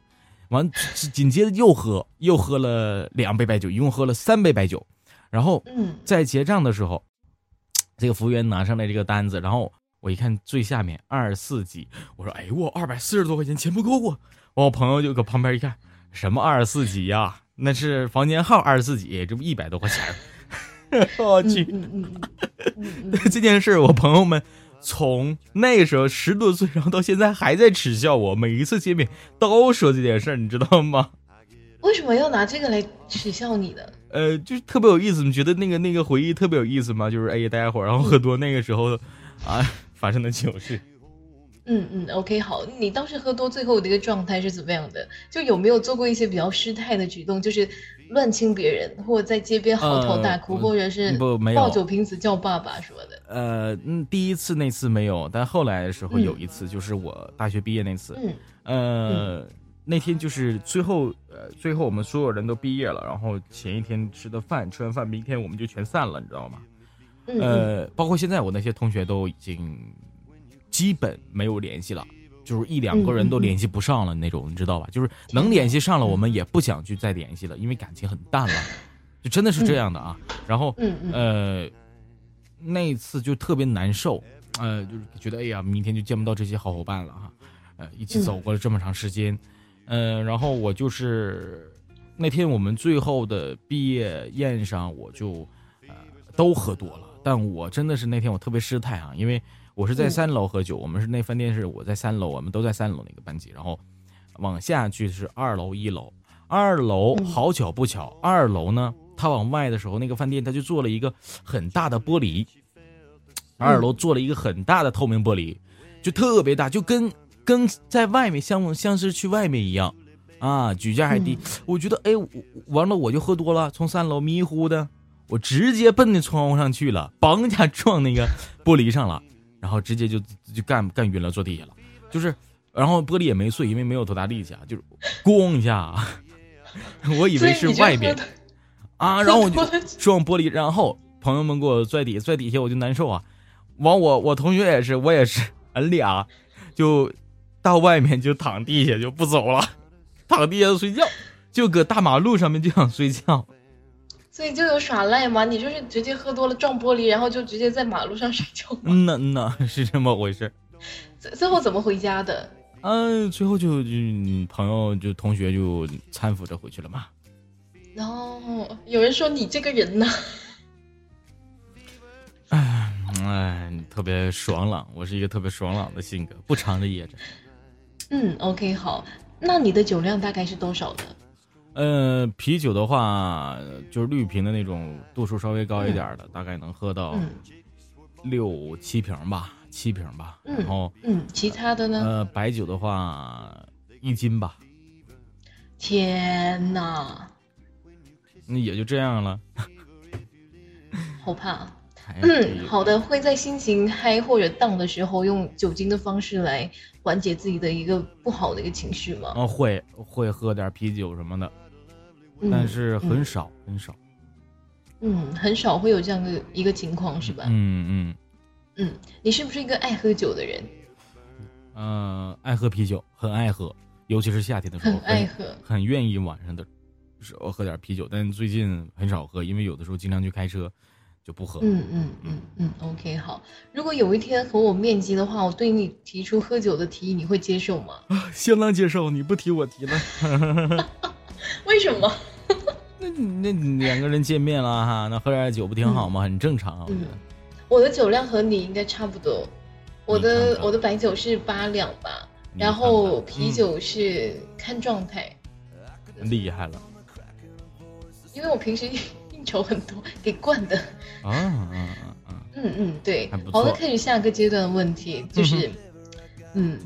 S1: 完紧接着又喝，又喝了两杯白酒，一共喝了三杯白酒。然后在结账的时候，[TSK] 这个服务员拿上来这个单子，然后我一看最下面二四几，我说：“哎呦，我二百四十多块钱，钱不够啊！”我朋友就搁旁边一看，什么二十四级呀？那是房间号二十四级，这不一百多块钱。[LAUGHS] 我去，[LAUGHS] 这件事我朋友们从那时候十多岁，然后到现在还在耻笑我。每一次见面都说这件事你知道吗？
S2: 为什么要拿这个来耻笑你呢？
S1: 呃，就是特别有意思。你觉得那个那个回忆特别有意思吗？就是哎呀，大家伙然后喝多那个时候啊发生的糗事。
S2: 嗯嗯，OK，好。你当时喝多最后的一个状态是怎么样的？就有没有做过一些比较失态的举动？就是乱亲别人，或者在街边嚎啕大哭，或者是
S1: 不没
S2: 有抱酒瓶子叫爸爸什么的？
S1: 呃，嗯，第一次那次没有，但后来的时候有一次，就是我大学毕业那次。嗯。呃，那天就是最后，呃，最后我们所有人都毕业了，然后前一天吃的饭，吃完饭明天我们就全散了，你知道吗？呃，包括现在我那些同学都已经。基本没有联系了，就是一两个人都联系不上了那种，你知道吧？就是能联系上了，我们也不想去再联系了，因为感情很淡了，就真的是这样的啊。然后，呃，那次就特别难受，呃，就是觉得哎呀，明天就见不到这些好伙伴了哈，呃，一起走过了这么长时间，嗯，然后我就是那天我们最后的毕业宴上，我就呃都喝多了，但我真的是那天我特别失态啊，因为。我是在三楼喝酒，我们是那饭店是我在三楼，我们都在三楼那个班级，然后往下去是二楼一楼，二楼好巧不巧，二楼呢，他往外的时候，那个饭店他就做了一个很大的玻璃，二楼做了一个很大的透明玻璃，就特别大，就跟跟在外面像像是去外面一样，啊，举架还低，我觉得哎，完了我就喝多了，从三楼迷糊的，我直接奔那窗户上去了，嘣一下撞那个玻璃上了。然后直接就就干干晕了，坐地下了，就是，然后玻璃也没碎，因为没有多大力气啊，就是咣一下，[LAUGHS] 我以为是外边啊，然后我就撞玻璃，然后朋友们给我拽底下，拽底下我就难受啊，完我我同学也是，我也是，俺俩就到外面就躺地下就不走了，躺地下睡觉，就搁大马路上面就想睡觉。
S2: 所以就有耍赖嘛？你就是直接喝多了撞玻璃，然后就直接在马路上睡觉？
S1: 嗯呐嗯呐，是这么回事。
S2: 最最后怎么回家的？
S1: 嗯，最后就就朋友就同学就搀扶着回去了嘛。
S2: 然后有人说你这个人呢？
S1: 哎哎，特别爽朗，我是一个特别爽朗的性格，不藏着掖着。
S2: 嗯，OK，好，那你的酒量大概是多少的？
S1: 呃，啤酒的话，就是绿瓶的那种，度数稍微高一点的，大概能喝到六七瓶吧，七瓶吧。然后，
S2: 嗯，其他的呢？
S1: 呃，白酒的话，一斤吧。
S2: 天哪！
S1: 那也就这样了。
S2: 好怕。嗯，好的，会在心情嗨或者荡的时候，用酒精的方式来缓解自己的一个不好的一个情绪吗？
S1: 哦，会会喝点啤酒什么的。但是很少很少，
S2: 嗯，很少会有这样的一个情况，是吧？
S1: 嗯嗯
S2: 嗯，你是不是一个爱喝酒的人？
S1: 嗯，爱喝啤酒，很爱喝，尤其是夏天的时候，
S2: 很爱喝，
S1: 很愿意晚上的时候喝点啤酒。但最近很少喝，因为有的时候经常去开车，就不喝。
S2: 嗯嗯嗯嗯，OK，好。如果有一天和我面基的话，我对你提出喝酒的提议，你会接受吗？[LAUGHS]
S1: 相当接受，你不提我提了。[LAUGHS]
S2: 为什么？
S1: 那那两个人见面了哈，[LAUGHS] 那喝点酒不挺好吗？很正常。
S2: 嗯，我的酒量和你应该差不多。我的我的白酒是八两吧，然后啤酒是看状态。
S1: 厉害了。
S2: 因为我平时应酬很多，给灌的。
S1: 啊啊啊
S2: 啊！嗯嗯，对。好的，开始下个阶段的问题就是。嗯，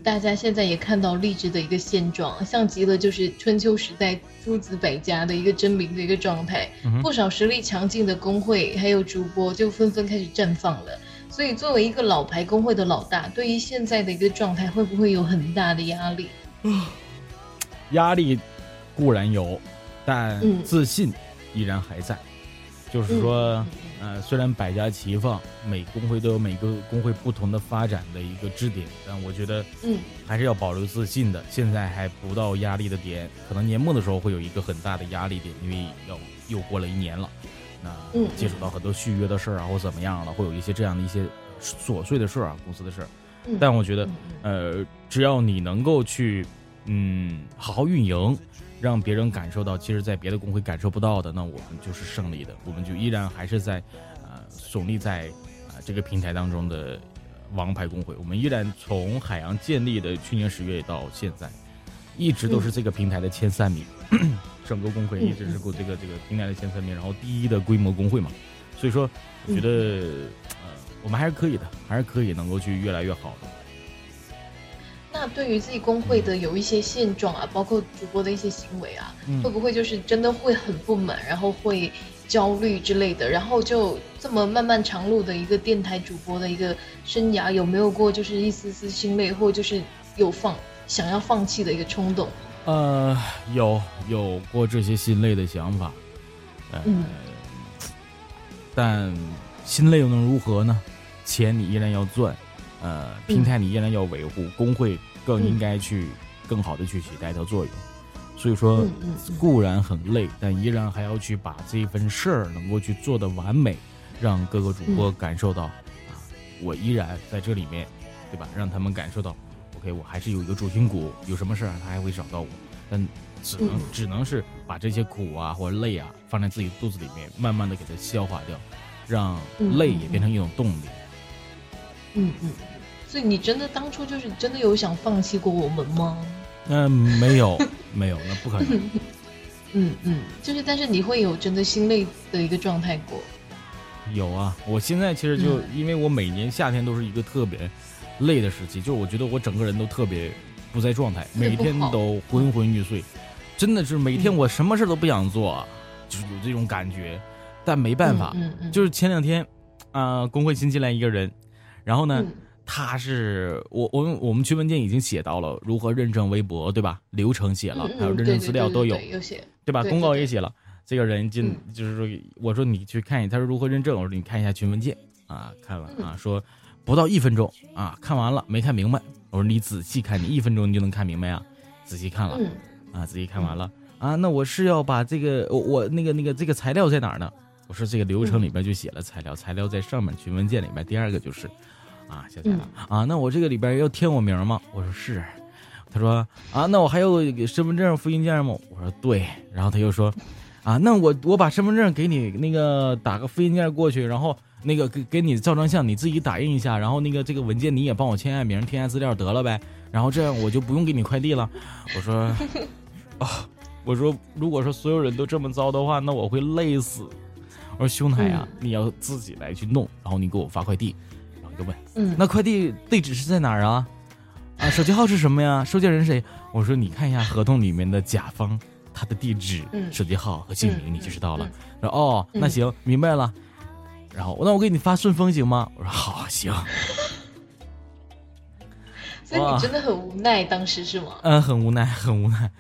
S2: 大家现在也看到励志的一个现状，像极了就是春秋时代诸子百家的一个争鸣的一个状态。不少实力强劲的工会还有主播就纷纷开始绽放了。所以，作为一个老牌工会的老大，对于现在的一个状态，会不会有很大的压力？
S1: 压力固然有，但自信依然还在。就是说，呃，虽然百家齐放，每工会都有每个工会不同的发展的一个支点，但我觉得，
S2: 嗯，
S1: 还是要保留自信的。现在还不到压力的点，可能年末的时候会有一个很大的压力点，因为要又过了一年了，那接触到很多续约的事儿啊，或怎么样了，会有一些这样的一些琐碎的事儿啊，公司的事儿。但我觉得，呃，只要你能够去，嗯，好好运营。让别人感受到，其实，在别的工会感受不到的，那我们就是胜利的。我们就依然还是在，呃，耸立在啊这个平台当中的王牌工会。我们依然从海洋建立的去年十月到现在，一直都是这个平台的前三名。[LAUGHS] 整个工会一直是过这个这个平台的前三名，然后第一的规模工会嘛。所以说，我觉得，呃，我们还是可以的，还是可以能够去越来越好的。
S2: 那对于自己工会的有一些现状啊，包括主播的一些行为啊，会不会就是真的会很不满，然后会焦虑之类的？然后就这么漫漫长路的一个电台主播的一个生涯，有没有过就是一丝丝心累，或就是有放想要放弃的一个冲动？
S1: 呃，有有过这些心累的想法，嗯，但心累又能如何呢？钱你依然要赚。呃，平台你依然要维护，工会更应该去更好的去起带头作用。所以说，固然很累，但依然还要去把这一份事儿能够去做的完美，让各个主播感受到啊，我依然在这里面，对吧？让他们感受到，OK，我还是有一个主心骨，有什么事儿他还会找到我。但只能只能是把这些苦啊或者累啊放在自己肚子里面，慢慢的给它消化掉，让累也变成一种动力。
S2: 嗯嗯，所以你真的当初就是真的有想放弃过我们吗？
S1: 嗯，没有，[LAUGHS] 没有，那不可能。[LAUGHS]
S2: 嗯嗯，就是，但是你会有真的心累的一个状态过？
S1: 有啊，我现在其实就因为我每年夏天都是一个特别累的时期，就是我觉得我整个人都特别不在状态，每天都昏昏欲睡，真的是每天我什么事都不想做，就是有这种感觉。但没办法，嗯就是前两天啊，工会新进来一个人。然后呢，他是我我们我们群文件已经写到了如何认证微博，对吧？流程写了，还有认证资料都有，
S2: 有写，
S1: 对吧？公告也写了。这个人进就是说，我说你去看一下，他说如何认证，我说你看一下群文件啊，看了啊，说不到一分钟啊，看完了没看明白，我说你仔细看，你一分钟你就能看明白啊，仔细看了啊，仔细看完了啊，那我是要把这个我我那个那个这个材料在哪儿呢？我说这个流程里边就写了材料，材料在上面群文件里面，第二个就是。啊，小彩了啊！那我这个里边要填我名吗？我说是。他说啊，那我还有身份证复印件吗？我说对。然后他又说，啊，那我我把身份证给你那个打个复印件过去，然后那个给给你照张相，你自己打印一下，然后那个这个文件你也帮我签下名，填下资料得了呗。然后这样我就不用给你快递了。我说 [LAUGHS] 啊，我说如果说所有人都这么糟的话，那我会累死。我说兄台啊，你要自己来去弄，然后你给我发快递。就问，嗯，那快递地址是在哪儿啊？啊，手机号是什么呀？收件人谁？我说你看一下合同里面的甲方他的地址、嗯手机号和姓名，你就知道了。说哦，那行，明白了。然后那我给你发顺丰行吗？我说好，行。[LAUGHS]
S2: 所以你真的很无奈，当时是吗？
S1: 嗯，很无奈，很无奈。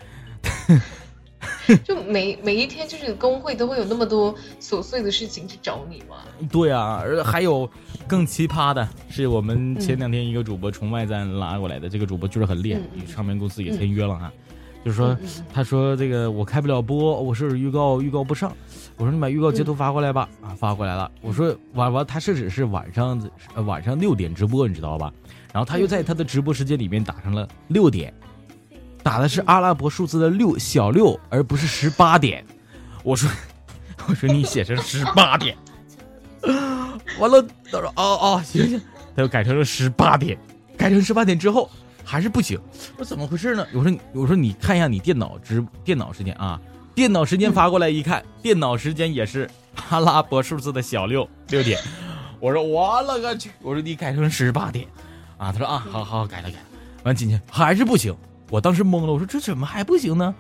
S1: [LAUGHS]
S2: 就每每一天，就是工会都会有那么多琐碎的事情去找你吗？[LAUGHS]
S1: 对啊，而还有更奇葩的是，我们前两天一个主播从外站拉过来的，这个主播就是很厉害，与唱片公司也签约了哈。就是说，他说这个我开不了播，我是预告预告不上。我说你把预告截图发过来吧，啊，发过来了。我说晚晚他是只是晚上晚上六点直播，你知道吧？然后他又在他的直播时间里面打上了六点。打的是阿拉伯数字的六小六，而不是十八点。我说，[LAUGHS] 我说你写成十八点，[LAUGHS] [LAUGHS] 完了，他说哦哦，行行，他又改成了十八点，改成十八点之后还是不行。我说怎么回事呢？我说我说你看一下你电脑直电脑时间啊，电脑时间发过来一看，电脑时间也是 [LAUGHS] 阿拉伯数字的小六六点。我说我了个去！我说你改成十八点啊？他说啊，好好改了改了，完今天还是不行。我当时懵了，我说这怎么还不行呢？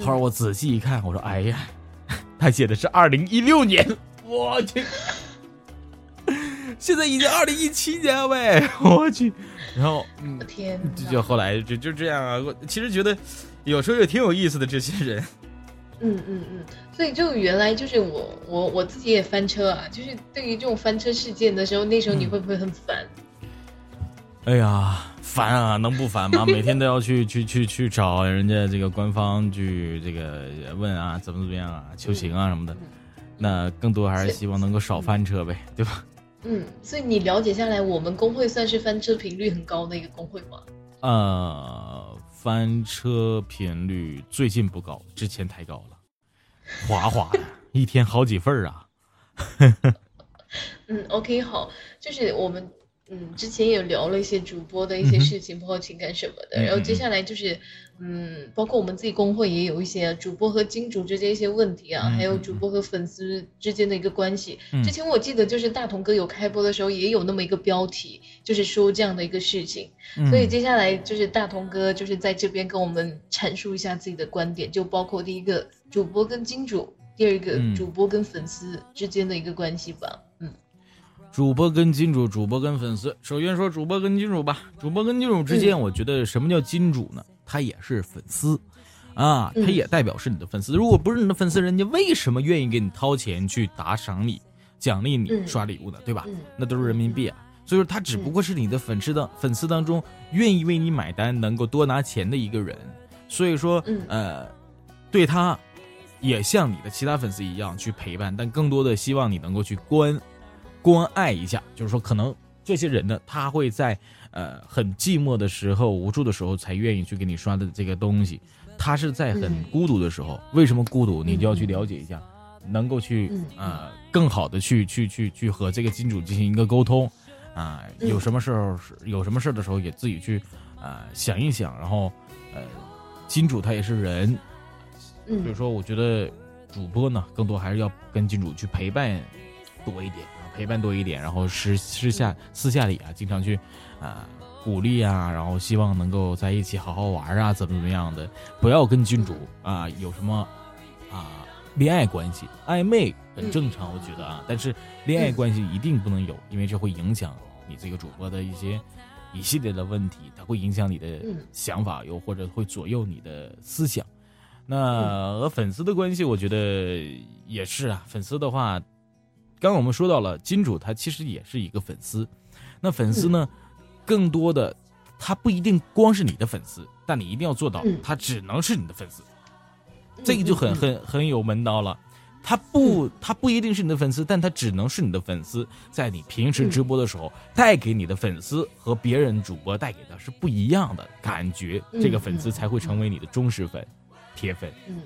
S1: 后来我仔细一看，我说哎呀，[LAUGHS] 他写的是二零一六年，我去，现在已经二零一七年了喂，[LAUGHS] 我去。然后嗯，
S2: 天，
S1: 就后来就就这样啊。我其实觉得有时候也挺有意思的，这些人 [LAUGHS]
S2: 嗯嗯嗯，所以就原来就是我我我自己也翻车啊，就是对于这种翻车事件的时候，那时候你会不会很烦？
S1: 哎呀，烦啊，能不烦吗？每天都要去去去去找人家这个官方去这个问啊，怎么怎么样啊，求情啊什么的。那更多还是希望能够少翻车呗，对吧？
S2: 嗯，所以你了解下来，我们工会算是翻车频率很高的一个工会吗？
S1: 呃，翻车频率最近不高，之前太高了，哗哗的，一天好几份啊。[LAUGHS]
S2: 嗯，OK，好，就是我们。嗯，之前也聊了一些主播的一些事情，包括情感什么的。然后接下来就是，嗯，包括我们自己工会也有一些主播和金主之间一些问题啊，还有主播和粉丝之间的一个关系。之前我记得就是大同哥有开播的时候也有那么一个标题，就是说这样的一个事情。所以接下来就是大同哥就是在这边跟我们阐述一下自己的观点，就包括第一个主播跟金主，第二个主播跟粉丝之间的一个关系吧。
S1: 主播跟金主，主播跟粉丝。首先说主播跟金主吧。主播跟金主之间，我觉得什么叫金主呢？他也是粉丝，啊，他也代表是你的粉丝。如果不是你的粉丝，人家为什么愿意给你掏钱去打赏你、奖励你、刷礼物呢？对吧？那都是人民币啊。所以说，他只不过是你的粉丝的粉丝当中愿意为你买单、能够多拿钱的一个人。所以说，呃，对他，也像你的其他粉丝一样去陪伴，但更多的希望你能够去关。关爱一下，就是说，可能这些人呢，他会在呃很寂寞的时候、无助的时候才愿意去给你刷的这个东西。他是在很孤独的时候，为什么孤独？你就要去了解一下，能够去呃更好的去去去去和这个金主进行一个沟通啊。有什么时候是有什么事的时候，也自己去啊想一想。然后呃，金主他也是人，所以说我觉得主播呢，更多还是要跟金主去陪伴多一点。陪伴多一点，然后私私下私下里啊，经常去，啊鼓励啊，然后希望能够在一起好好玩啊，怎么怎么样的，不要跟君主啊有什么啊恋爱关系，暧昧很正常，我觉得啊，但是恋爱关系一定不能有，因为这会影响你这个主播的一些一系列的问题，它会影响你的想法，又或者会左右你的思想。那和粉丝的关系，我觉得也是啊，粉丝的话。刚刚我们说到了金主，他其实也是一个粉丝。那粉丝呢，更多的他不一定光是你的粉丝，但你一定要做到，他只能是你的粉丝。这个就很很很有门道了。他不他不一定是你的粉丝，但他只能是你的粉丝。在你平时直播的时候，带给你的粉丝和别人主播带给的是不一样的感觉，这个粉丝才会成为你的忠实粉、铁粉。嗯，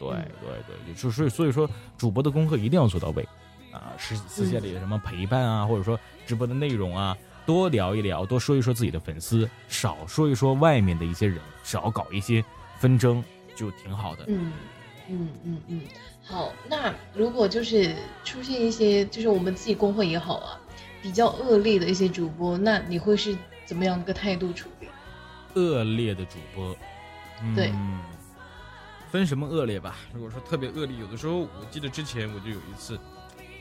S1: 对对对，就所以所以说，主播的功课一定要做到位。啊，私私下里的什么陪伴啊，或者说直播的内容啊，多聊一聊，多说一说自己的粉丝，少说一说外面的一些人，少搞一些纷争，就挺好的。
S2: 嗯嗯嗯嗯，好。那如果就是出现一些，就是我们自己工会也好啊，比较恶劣的一些主播，那你会是怎么样的一个态度处理？
S1: 恶劣的主播，
S2: 对，
S1: 分什么恶劣吧？如果说特别恶劣，有的时候我记得之前我就有一次。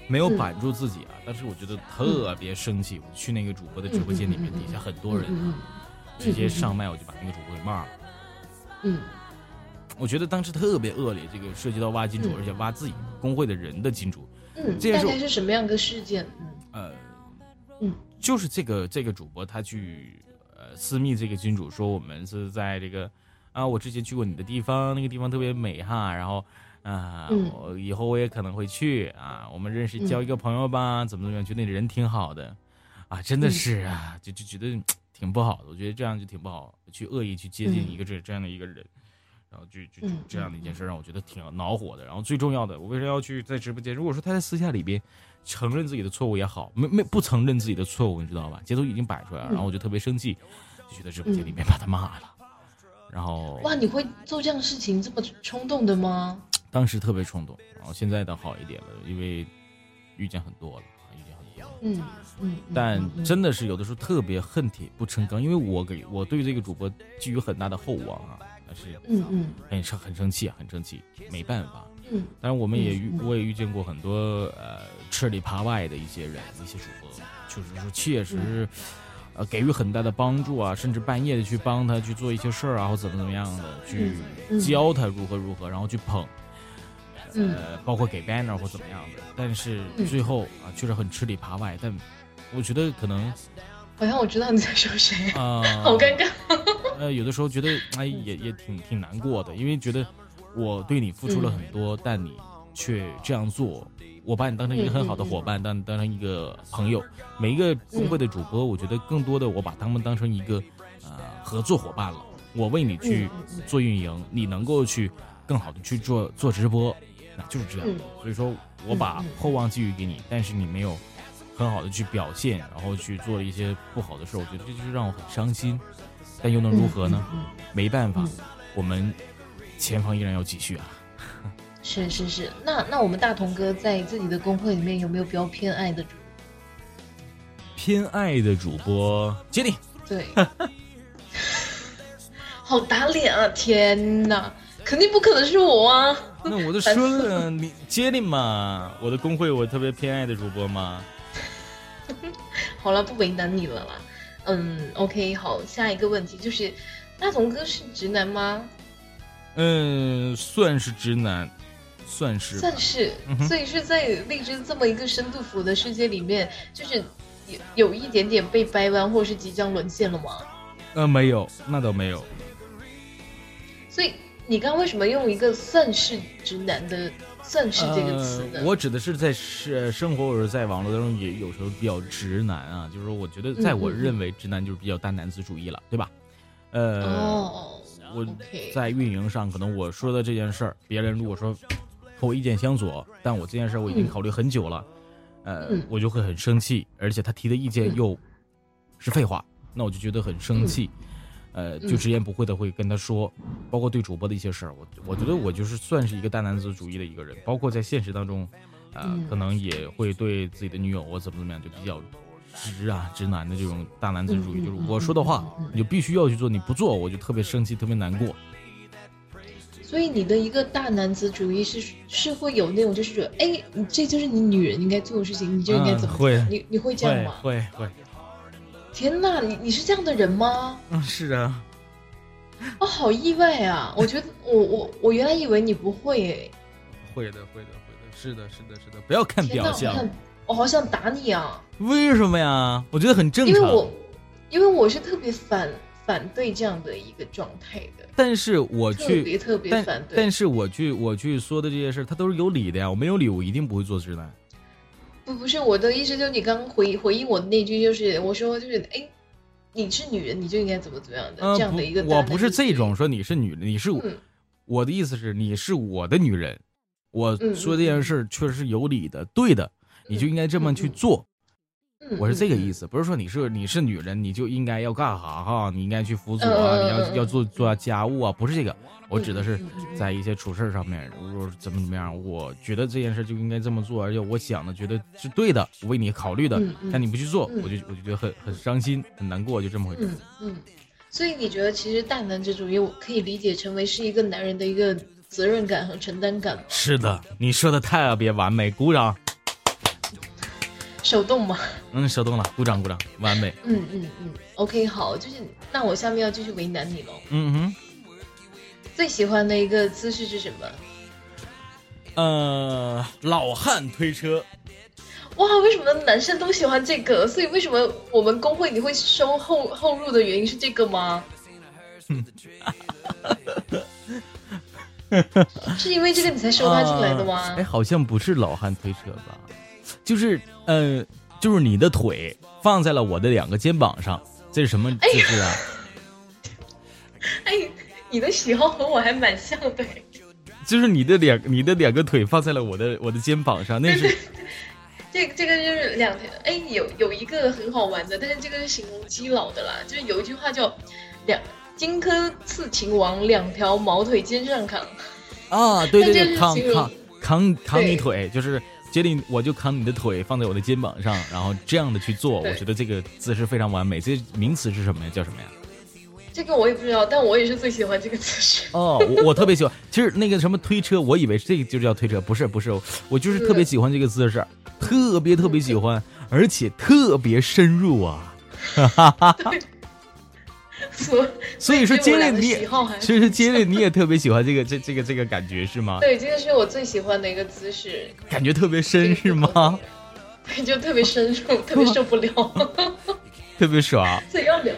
S1: 没有板住自己啊，但是我觉得特别生气。我去那个主播的直播间里面，底下很多人啊，直接上麦，我就把那个主播给骂了。
S2: 嗯，
S1: 我觉得当时特别恶劣，这个涉及到挖金主，而且挖自己工会的人的金主。
S2: 嗯，大概是什么样的事件？
S1: 呃，嗯，就是这个这个主播他去呃私密这个金主，说我们是在这个啊，我之前去过你的地方，那个地方特别美哈，然后。啊，我以后我也可能会去啊。我们认识交一个朋友吧，怎么怎么样？觉得那人挺好的，啊，真的是啊，就就觉得挺不好的。我觉得这样就挺不好，去恶意去接近一个这这样的一个人，然后就就这样的一件事让我觉得挺恼火的。然后最重要的，我为什么要去在直播间？如果说他在私下里边承认自己的错误也好，没没不承认自己的错误，你知道吧？截图已经摆出来了，然后我就特别生气，就去在直播间里面把他骂了。然后
S2: 哇，你会做这样的事情这么冲动的吗？
S1: 当时特别冲动，然后现在倒好一点了，因为遇见很多了，遇见很多。
S2: 嗯嗯。
S1: 但真的是有的时候特别恨铁不成钢，因为我给我对这个主播寄予很大的厚望啊，但是
S2: 嗯嗯，
S1: 很生很生气啊，很生气，没办法。
S2: 嗯。
S1: 但是我们也遇我也遇见过很多呃吃里扒外的一些人，一些主播，就是说确实。呃，给予很大的帮助啊，甚至半夜的去帮他去做一些事儿啊，或怎么怎么样的，去教他如何如何，然后去捧。呃，包括给 banner 或怎么样的，但是最后啊，确实很吃里扒外。但我觉得可能，
S2: 好像我知道你在说谁啊，好尴尬。[LAUGHS]
S1: 呃，有的时候觉得哎，也也挺挺难过的，因为觉得我对你付出了很多，但你却这样做。我把你当成一个很好的伙伴，当当成一个朋友。每一个工会的主播，我觉得更多的我把他们当成一个呃合作伙伴了。我为你去做运营，你能够去更好的去做做直播，那就是这样。所以说我把厚望寄予给你，但是你没有很好的去表现，然后去做了一些不好的事，我觉得这就是让我很伤心。但又能如何呢？没办法，我们前方依然要继续啊。[LAUGHS]
S2: 是是是，那那我们大同哥在自己的公会里面有没有比较偏爱的主播？
S1: 偏爱的主播接你。
S2: 对。[LAUGHS] 好打脸啊！天哪，肯定不可能是我啊！
S1: 那我就说了，你接力嘛，我的公会我特别偏爱的主播嘛。[LAUGHS]
S2: 好了，不为难你了啦。嗯，OK，好，下一个问题就是，大同哥是直男吗？
S1: 嗯，算是直男，算是，
S2: 算是。所以是在荔枝这么一个深度腐的世界里面，就是有有一点点被掰弯，或是即将沦陷了吗？
S1: 呃，没有，那倒没有。
S2: 所以你刚刚为什么用一个“算是直男”的“算是”这个词呢？
S1: 我指的是在是生活或者在网络当中也有时候比较直男啊，就是说我觉得在我认为直男就是比较大男子主义了，对吧？呃，我在运营上可能我说的这件事儿，别人如果说和我意见相左，但我这件事儿我已经考虑很久了，呃，我就会很生气，而且他提的意见又是废话，那我就觉得很生气。呃，就直言不讳的会跟他说，包括对主播的一些事儿，我我觉得我就是算是一个大男子主义的一个人，包括在现实当中，呃，可能也会对自己的女友我怎么怎么样，就比较直啊，直男的这种大男子主义，就是我说的话你就必须要去做，你不做我就特别生气，特别难过。
S2: 所以你的一个大男子主义是是会有那种就是说，哎，这就是你女人应该做的事情，你就应该怎么？
S1: 会，
S2: 你你会这样吗？
S1: 会会。
S2: 天呐，你你是这样的人吗？
S1: 嗯，是啊。
S2: 我好意外啊！我觉得我我我原来以为你不会诶。
S1: 会的，会的，会的，是的，是的，是的。不要看表象。
S2: 我好想打你啊！
S1: 为什么呀？我觉得很正
S2: 常。因为我因为我是特别反反对这样的一个状态的。
S1: 但是我去
S2: 特别特别反对。
S1: 但是我去我去说的这些事儿，它都是有理的呀。我没有理，我一定不会做直男。
S2: 不不是我的意思，就是你刚回回应我的那句，就是我说就是哎，你是女人，你就应该怎么怎么样的这样的一个。
S1: 我不是这种说你是女人，你是我，我的意思是你是我的女人，我说这件事确实是有理的，对的，你就应该这么去做。我是这个意思，不是说你是你是女人，你就应该要干哈哈？你应该去辅佐啊，你要要做做家务啊，不是这个。我指的是在一些处事上面，如果怎么怎么样，我觉得这件事就应该这么做，而且我想的觉得是对的，为你考虑的，但你不去做，我就我就觉得很很伤心，很难过，就这么回事。
S2: 嗯，所以你觉得其实大男子主义，我可以理解成为是一个男人的一个责任感和承担感。
S1: 是的，你说的特别完美，鼓掌。
S2: 手动吗？
S1: 嗯，手动了，鼓掌鼓掌，完美。
S2: 嗯嗯嗯，OK，好，就是那我下面要继续为难你喽。
S1: 嗯哼，
S2: 最喜欢的一个姿势是什么？
S1: 呃，老汉推车。
S2: 哇，为什么男生都喜欢这个？所以为什么我们工会你会收后后入的原因是这个吗？[LAUGHS] 是因为这个你才收他进来的吗？
S1: 哎，好像不是老汉推车吧？就是，呃，就是你的腿放在了我的两个肩膀上，这是什么姿势啊？
S2: 哎，你的喜好和我还蛮像的。
S1: 就是你的两你的两个腿放在了我的我的肩膀上，那是。
S2: 这这个就是两条，哎，有有一个很好玩的，但是这个是形容基佬的啦，就是有一句话叫“两荆轲刺秦王，两条毛腿肩上扛”。
S1: 啊，对对对，扛扛扛扛你腿，就是。杰里，我就扛你的腿放在我的肩膀上，然后这样的去做，我觉得这个姿势非常完美。这名词是什么呀？叫什么呀？
S2: 这个我也不知道，但我也是最喜欢这个姿势。
S1: 哦，我我特别喜欢。其实那个什么推车，我以为这个就叫推车，不是不是，我就是特别喜欢这个姿势，特别特别喜欢，而且特别深入啊！哈哈哈哈所以说接力你也，其实接力你也特别喜欢这个这这个这个感觉是吗？
S2: 对，这个是我最喜欢的一个姿势，
S1: 感觉特别深是吗？
S2: 对，就特别深入，特别受不了，[LAUGHS]
S1: 特别爽。
S2: 所以要聊，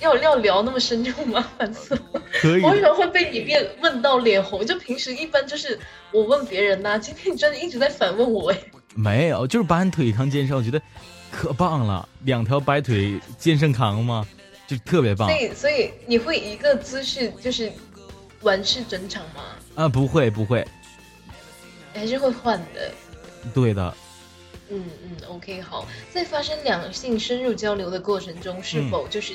S2: 要要聊那么深入吗？反正
S1: 可以。
S2: 我为什么会被你变问到脸红？就平时一般就是我问别人呐，今天你真的一直在反问我哎。
S1: 没有，就是把你腿康健身，我觉得可棒了，两条白腿健身扛吗？就特别棒。
S2: 所以，所以你会一个姿势就是完事整场吗？
S1: 啊，不会，不会，
S2: 还是会换的。
S1: 对的。
S2: 嗯嗯，OK，好。在发生两性深入交流的过程中，是否就是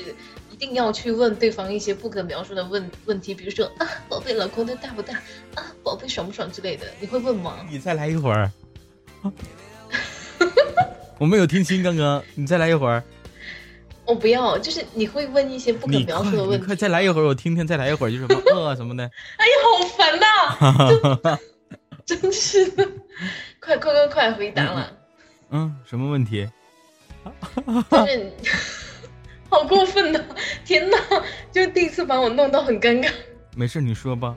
S2: 一定要去问对方一些不可描述的问问题？比如说啊，宝贝，老公的大不大？啊，宝贝，爽不爽之类的？你会问吗？
S1: 你再来一会儿。[LAUGHS] 我没有听清刚刚，你再来一会儿。
S2: 我不要，就是你会问一些不可描述的问
S1: 题。快再来一会儿，我听听。再来一会儿就什么 [LAUGHS] 饿什么的。
S2: 哎呀，好烦呐！[LAUGHS] 真是的，快快快快回答了。
S1: 嗯，什么问题？[LAUGHS]
S2: 就是好过分呐！天呐，就是第一次把我弄到很尴尬。
S1: 没事，你说吧。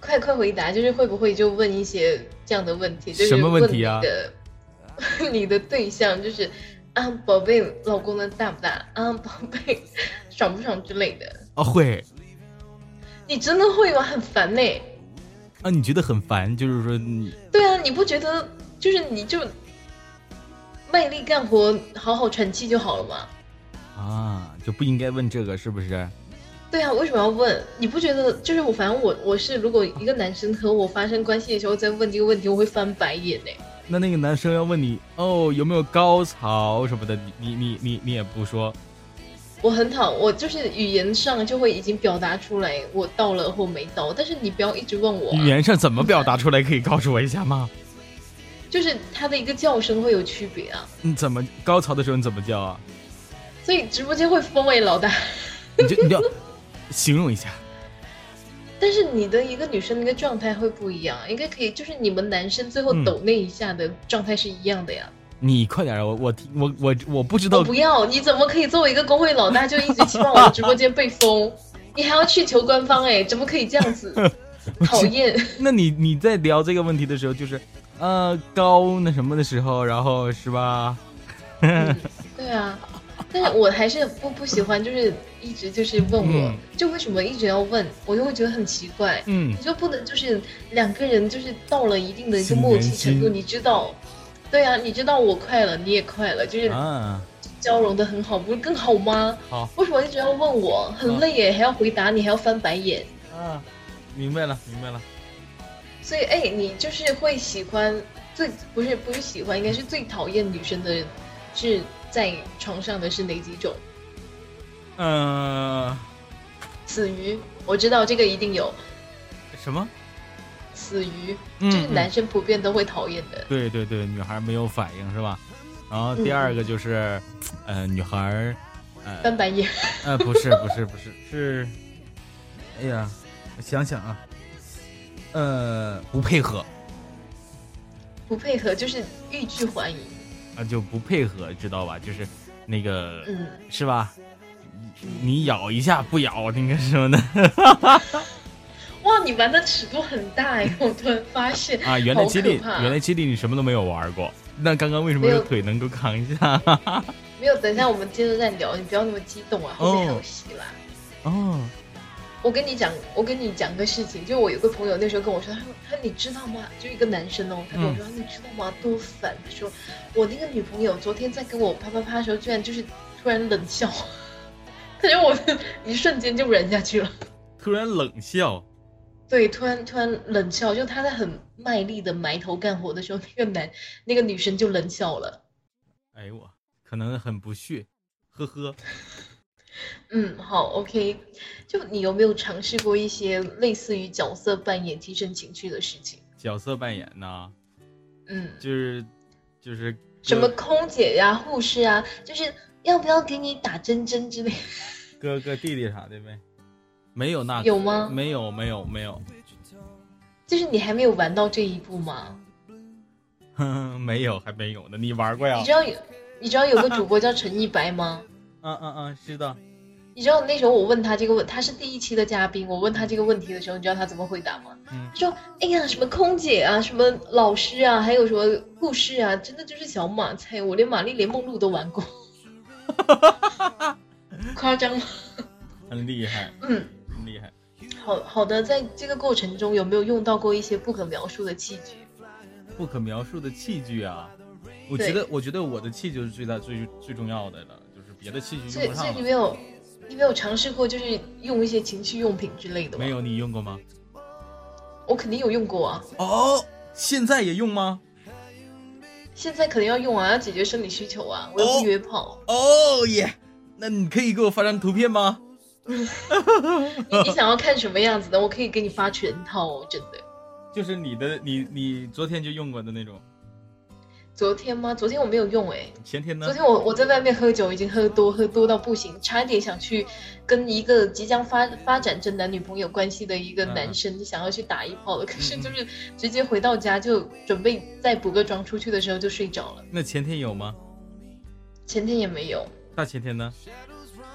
S2: 快快回答，就是会不会就问一些这样的问题？
S1: 什么问题啊？
S2: 你的对象就是啊，宝贝，老公的大不大？啊，宝贝，爽不爽之类的？
S1: 啊，会。
S2: 你真的会吗？很烦呢。
S1: 啊，你觉得很烦？就是说你？
S2: 对啊，你不觉得就是你就。卖力干活，好好喘气就好了吗。
S1: 啊，就不应该问这个是不是？
S2: 对啊，为什么要问？你不觉得就是我？反正我我是，如果一个男生和我发生关系的时候再问这个问题，我会翻白眼呢。
S1: 那那个男生要问你哦，有没有高潮什么的，你你你你你也不说。
S2: 我很讨，我就是语言上就会已经表达出来我到了或没到，但是你不要一直问我。
S1: 语言上怎么表达出来？可以告诉我一下吗？
S2: 就是他的一个叫声会有区别啊！
S1: 你怎么高潮的时候你怎么叫啊？
S2: 所以直播间会封为，老大！
S1: 你就你要形容一下。
S2: 但是你的一个女生那个状态会不一样，应该可以，就是你们男生最后抖那一下的状态是一样的呀。
S1: 你快点，我我我我我不知道。
S2: 不要！你怎么可以作为一个工会老大就一直期望我的直播间被封？[LAUGHS] 你还要去求官方哎？怎么可以这样子？[LAUGHS] 讨厌！
S1: 那你你在聊这个问题的时候，就是。呃，高那什么的时候，然后是吧？[LAUGHS]
S2: 对啊，但是我还是不不喜欢，就是一直就是问我，就为什么一直要问，我就会觉得很奇怪。嗯，你就不能就是两个人就是到了一定的一个默契程度，你知道？对啊，你知道我快了，你也快了，就是交融的很好，不是更好吗？
S1: 好，
S2: 为什么一直要问我？很累耶，还要回答你，还要翻白眼。
S1: 啊，明白了，明白了。
S2: 所以，哎，你就是会喜欢最不是不是喜欢，应该是最讨厌女生的，是在床上的是哪几种？
S1: 嗯，
S2: 死鱼，我知道这个一定有。
S1: 什么？
S2: 死鱼，就是男生普遍都会讨厌的。
S1: 对对对，女孩没有反应是吧？然后第二个就是，呃，女孩，
S2: 呃，翻白眼。
S1: 呃，不是不是不是是，哎呀，我想想啊。呃，不配合，
S2: 不配合就是欲拒还迎
S1: 啊，就不配合，知道吧？就是那个，嗯，是吧？你咬一下不咬，那个什么的。[LAUGHS]
S2: 哇，你玩的尺度很大哎！[LAUGHS] 我突然发现
S1: 啊，原来基地，原来基地你什么都没有玩过。那刚刚为什么有腿能够扛一下？[LAUGHS]
S2: 没有，等一下我们接着再聊，你不要那么激动啊，后面还有戏啦。
S1: 哦。
S2: 我跟你讲，我跟你讲个事情，就我有个朋友那时候跟我说，他说他你知道吗？就一个男生哦，他跟我说你知道吗？多烦！他说我那个女朋友昨天在跟我啪啪啪的时候，居然就是突然冷笑，[LAUGHS] 他觉得我一瞬间就忍下去了。
S1: 突然冷笑？
S2: 对，突然突然冷笑，就他在很卖力的埋头干活的时候，那个男那个女生就冷笑了。
S1: 哎呦我，可能很不屑，呵呵。
S2: 嗯，好，OK。就你有没有尝试过一些类似于角色扮演提升情趣的事情？
S1: 角色扮演
S2: 呢？嗯，
S1: 就是就是
S2: 什么空姐呀、护士啊，就是要不要给你打针针之类？[LAUGHS]
S1: 哥哥弟弟啥的呗？没有那
S2: 有吗？
S1: 没有没有没有。
S2: 就是你还没有玩到这一步吗？
S1: 哼，[LAUGHS] 没有，还没有呢。你玩过呀？
S2: 你知道有你知道有个主播叫陈一白吗？
S1: 嗯嗯嗯，知道。
S2: 你知道那时候我问他这个问，他是第一期的嘉宾，我问他这个问题的时候，你知道他怎么回答吗？他说：“哎呀，什么空姐啊，什么老师啊，还有什么护士啊，真的就是小马菜，我连玛丽莲梦露都玩过。” [LAUGHS] 夸张吗？
S1: 很厉害，嗯，很厉害。
S2: 好好的，在这个过程中有没有用到过一些不可描述的器具？
S1: 不可描述的器具啊，我觉得，我觉得我的器就是最大最最重要的了，就是别的器具用不上。
S2: 所以，所以你没有。你没有尝试过，就是用一些情趣用品之类的吗？
S1: 没有，你用过吗？
S2: 我肯定有用过啊。
S1: 哦，现在也用吗？
S2: 现在肯定要用啊，要解决生理需求啊，我要不约炮。
S1: 哦耶，那你可以给我发张图片吗？
S2: 你你想要看什么样子的？我可以给你发全套哦，真的。
S1: 就是你的，你你昨天就用过的那种。
S2: 昨天吗？昨天我没有用哎。
S1: 前天呢？
S2: 昨天我我在外面喝酒，已经喝多喝多到不行，差一点想去跟一个即将发发展成男女朋友关系的一个男生想要去打一炮了。可是就是直接回到家就准备再补个妆出去的时候就睡着了。
S1: 那前天有吗？
S2: 前天也没有。
S1: 大前天呢？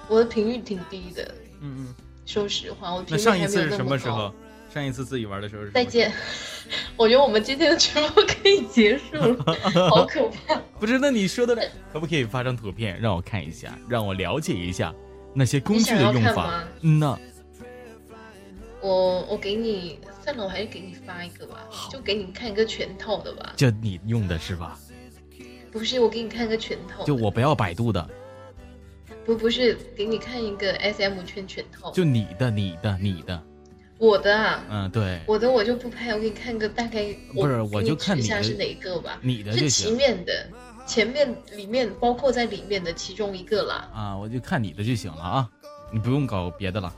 S2: 我的频率挺低的。嗯嗯。说实话，我频率
S1: 还没有那么高。那上一次是什么时候？上一次自己玩的时候是
S2: 再见，[LAUGHS] 我觉得我们今天的直播可以结束了，[LAUGHS] 好可怕。
S1: 不是，那你说的可不可以发张图片让我看一下，让我了解一下那些工具的用法？嗯呐。
S2: 我我给你算了，我还是给你发一个吧，就给你看一个全套的吧。
S1: 就你用的是吧？
S2: 不是，我给你看个全套。
S1: 就我不要百度的。
S2: 不不是，给你看一个 S M 圈全套。
S1: 就你的，你的，你的。
S2: 我的啊，
S1: 嗯，对，
S2: 我的我就不拍，我给你看个大概，
S1: 不是，我就看
S2: 一下是哪一个吧，
S1: 你的
S2: 是前面的，前面里面包括在里面的其中一个啦。
S1: 啊，我就看你的就行了啊，你不用搞别的了。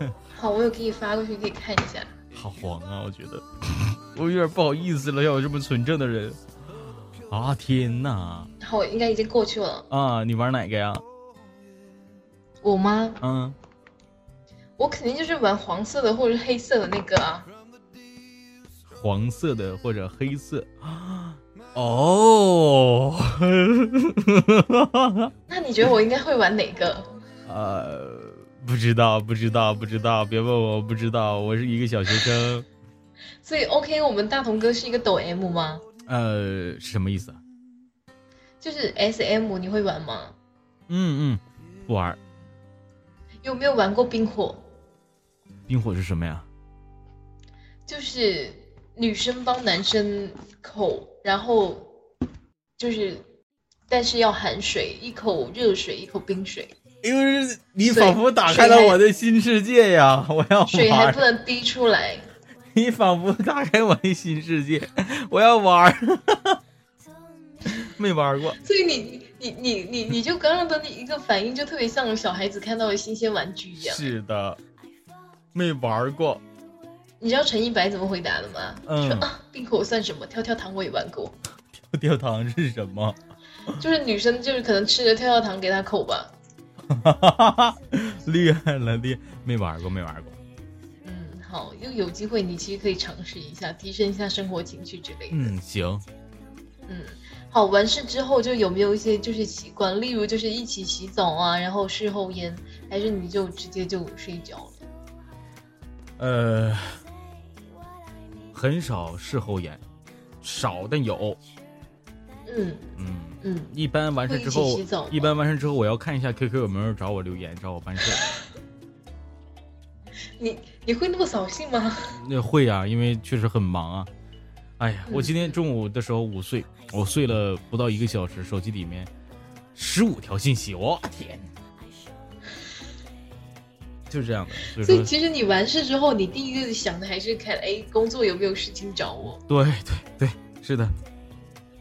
S1: [LAUGHS]
S2: 好，我有给你发过去，你可以看一下。
S1: 好黄啊，我觉得，[LAUGHS] 我有点不好意思了，要有这么纯正的人。啊天哪！
S2: 好，应该已经过去了。
S1: 啊，你玩哪个呀？
S2: 我吗？嗯，我肯定就是玩黄色的或者黑色的那个啊。
S1: 黄色的或者黑色啊？哦。[LAUGHS]
S2: 那你觉得我应该会玩哪个？
S1: 呃，不知道，不知道，不知道，别问我，不知道，我是一个小学生。[LAUGHS]
S2: 所以，OK，我们大同哥是一个抖 M 吗？
S1: 呃，什么意思？
S2: 就是 SM，你会玩吗？
S1: 嗯嗯，不玩。
S2: 有没有玩过冰火？
S1: 冰火是什么呀？
S2: 就是女生帮男生口，然后就是，但是要含水，一口热水，一口冰水。
S1: 因为你仿佛打开了我的新世界呀！[LAUGHS] 我要
S2: 水还不能滴出来。
S1: 你仿佛打开我的新世界，[LAUGHS] 我要玩儿。[LAUGHS] 没玩过，
S2: 所以你你你你你就刚刚的那一个反应，就特别像小孩子看到的新鲜玩具一样。
S1: 是的，没玩过。
S2: 你知道陈一白怎么回答的吗？说啊，冰口算什么？跳跳糖我也玩过。[LAUGHS]
S1: 跳跳糖是什么？[LAUGHS]
S2: 就是女生就是可能吃着跳跳糖给他口吧。[LAUGHS]
S1: 厉害了，厉没玩过，没玩过。
S2: 嗯，好，又有机会，你其实可以尝试一下，提升一下生活情趣之类的。
S1: 嗯，行。
S2: 嗯。好，完事之后就有没有一些就是习惯，例如就是一起洗澡啊，然后事后烟，还是你就直接就睡觉了？
S1: 呃，很少事后烟，少但有。
S2: 嗯嗯嗯，
S1: 一般完事之后，一般完事之后，我要看一下 QQ 有没有人找我留言，找我办事。[LAUGHS]
S2: 你你会那么扫兴吗？[LAUGHS]
S1: 那会呀，因为确实很忙啊。哎呀，我今天中午的时候午睡，我睡了不到一个小时，手机里面十五条信息，我天，就是这样
S2: 的。所以其实你完事之后，你第一个想的还是看，哎，工作有没有事情找我？
S1: 对对对，是的。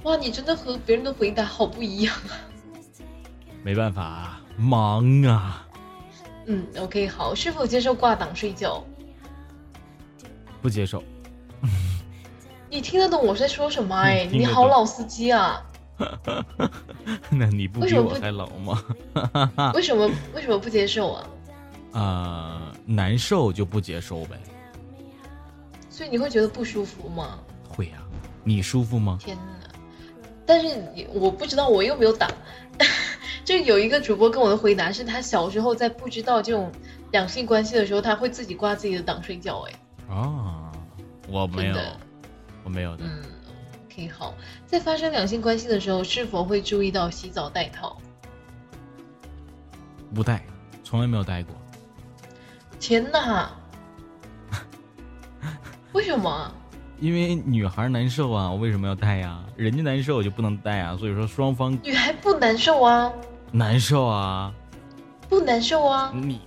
S2: 哇，你真的和别人的回答好不一样啊！
S1: 没办法，忙啊。
S2: 嗯，OK，好，是否接受挂档睡觉？
S1: 不接受。
S2: 你听得懂我在说什么？哎，你好老司机啊！[LAUGHS]
S1: 那你不比我还老吗？[LAUGHS]
S2: 为什么为什么不接受啊？
S1: 啊，难受就不接受呗。
S2: 所以你会觉得不舒服吗？
S1: 会呀，你舒服吗？
S2: 天哪！但是你我不知道我又没有打，[LAUGHS] 就有一个主播跟我的回答是他小时候在不知道这种两性关系的时候，他会自己挂自己的档睡觉。哎，
S1: 啊，我没有，我没有的。
S2: 嗯，OK，好，在发生两性关系的时候，是否会注意到洗澡戴套？
S1: 不戴，从来没有戴过。
S2: 天哪！[LAUGHS] 为什么？
S1: 因为女孩难受啊，我为什么要戴呀？人家难受我就不能戴啊，所以说双方
S2: 女孩不难受啊，
S1: 难受啊，
S2: 不难受啊，
S1: 你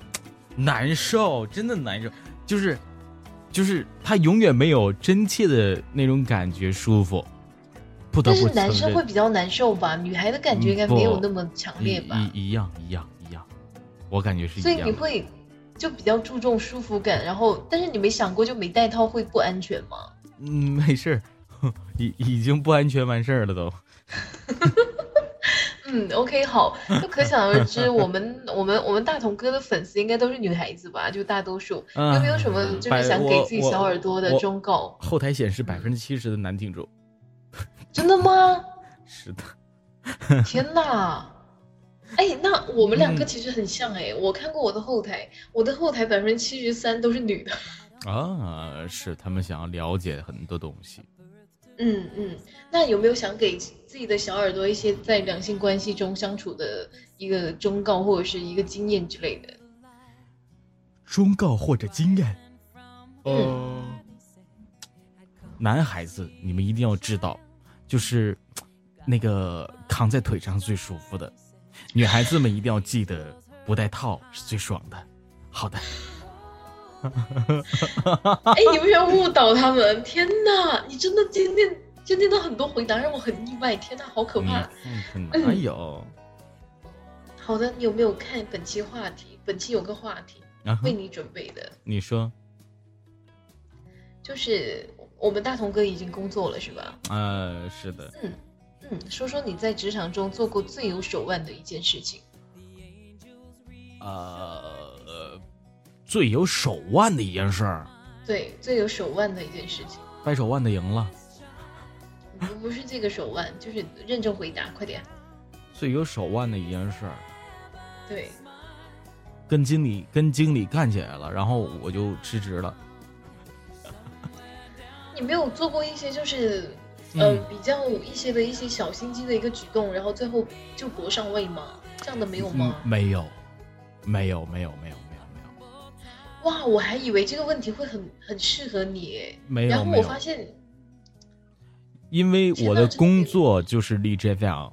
S1: 难受，真的难受，就是就是他永远没有真切的那种感觉舒服，不得不
S2: 但是男生会比较难受吧？女孩的感觉应该没有那么强烈吧？
S1: 一一样一样一样，我感觉是一
S2: 样。所以你会就比较注重舒服感，然后但是你没想过就没戴套会不安全吗？
S1: 嗯，没事儿，[LAUGHS] 已已经不安全完事儿了都。[LAUGHS]
S2: 嗯，OK，好，就可想而知，我们 [LAUGHS] 我们我们大同哥的粉丝应该都是女孩子吧？就大多数，有没有什么就是想给自己小耳朵的忠告？
S1: 后台显示百分之七十的男听众。
S2: 真的吗？
S1: 是的。
S2: 天哪！哎，那我们两个其实很像哎，我看过我的后台，我的后台百分之七十三都是女的。
S1: 啊，是他们想要了解很多东西。
S2: 嗯嗯，那有没有想给自己的小耳朵一些在两性关系中相处的一个忠告或者是一个经验之类的？
S1: 忠告或者经验？嗯，男孩子你们一定要知道，就是那个扛在腿上最舒服的；女孩子们一定要记得，不带套是最爽的。好的。[LAUGHS]
S2: 哎，你不要误导他们！天哪，你真的今天今天的很多回答让我很意外！天哪，好可怕！[LAUGHS]
S1: 哪有？
S2: 好的，你有没有看本期话题？本期有个话题为你准备的。
S1: 你说，
S2: 就是我们大同哥已经工作了，是吧？
S1: 呃，是的。
S2: 嗯嗯，说说你在职场中做过最有手腕的一件事情。
S1: 呃。最有手腕的一件事儿，
S2: 对，最有手腕的一件事情，
S1: 掰手腕的赢了。
S2: 不不是这个手腕，就是认真回答，快点。
S1: 最有手腕的一件事儿，
S2: 对，
S1: 跟经理跟经理干起来了，然后我就辞职了。
S2: 你没有做过一些就是呃比较一些的一些小心机的一个举动，然后最后就搏上位吗？这样的没有吗？
S1: 没有，没有，没有，没有。没有，没有。
S2: 哇，我还以为这个问题会很很适合你，
S1: 没有，
S2: 然后我发现，
S1: 因为我的工作就是立 JFL，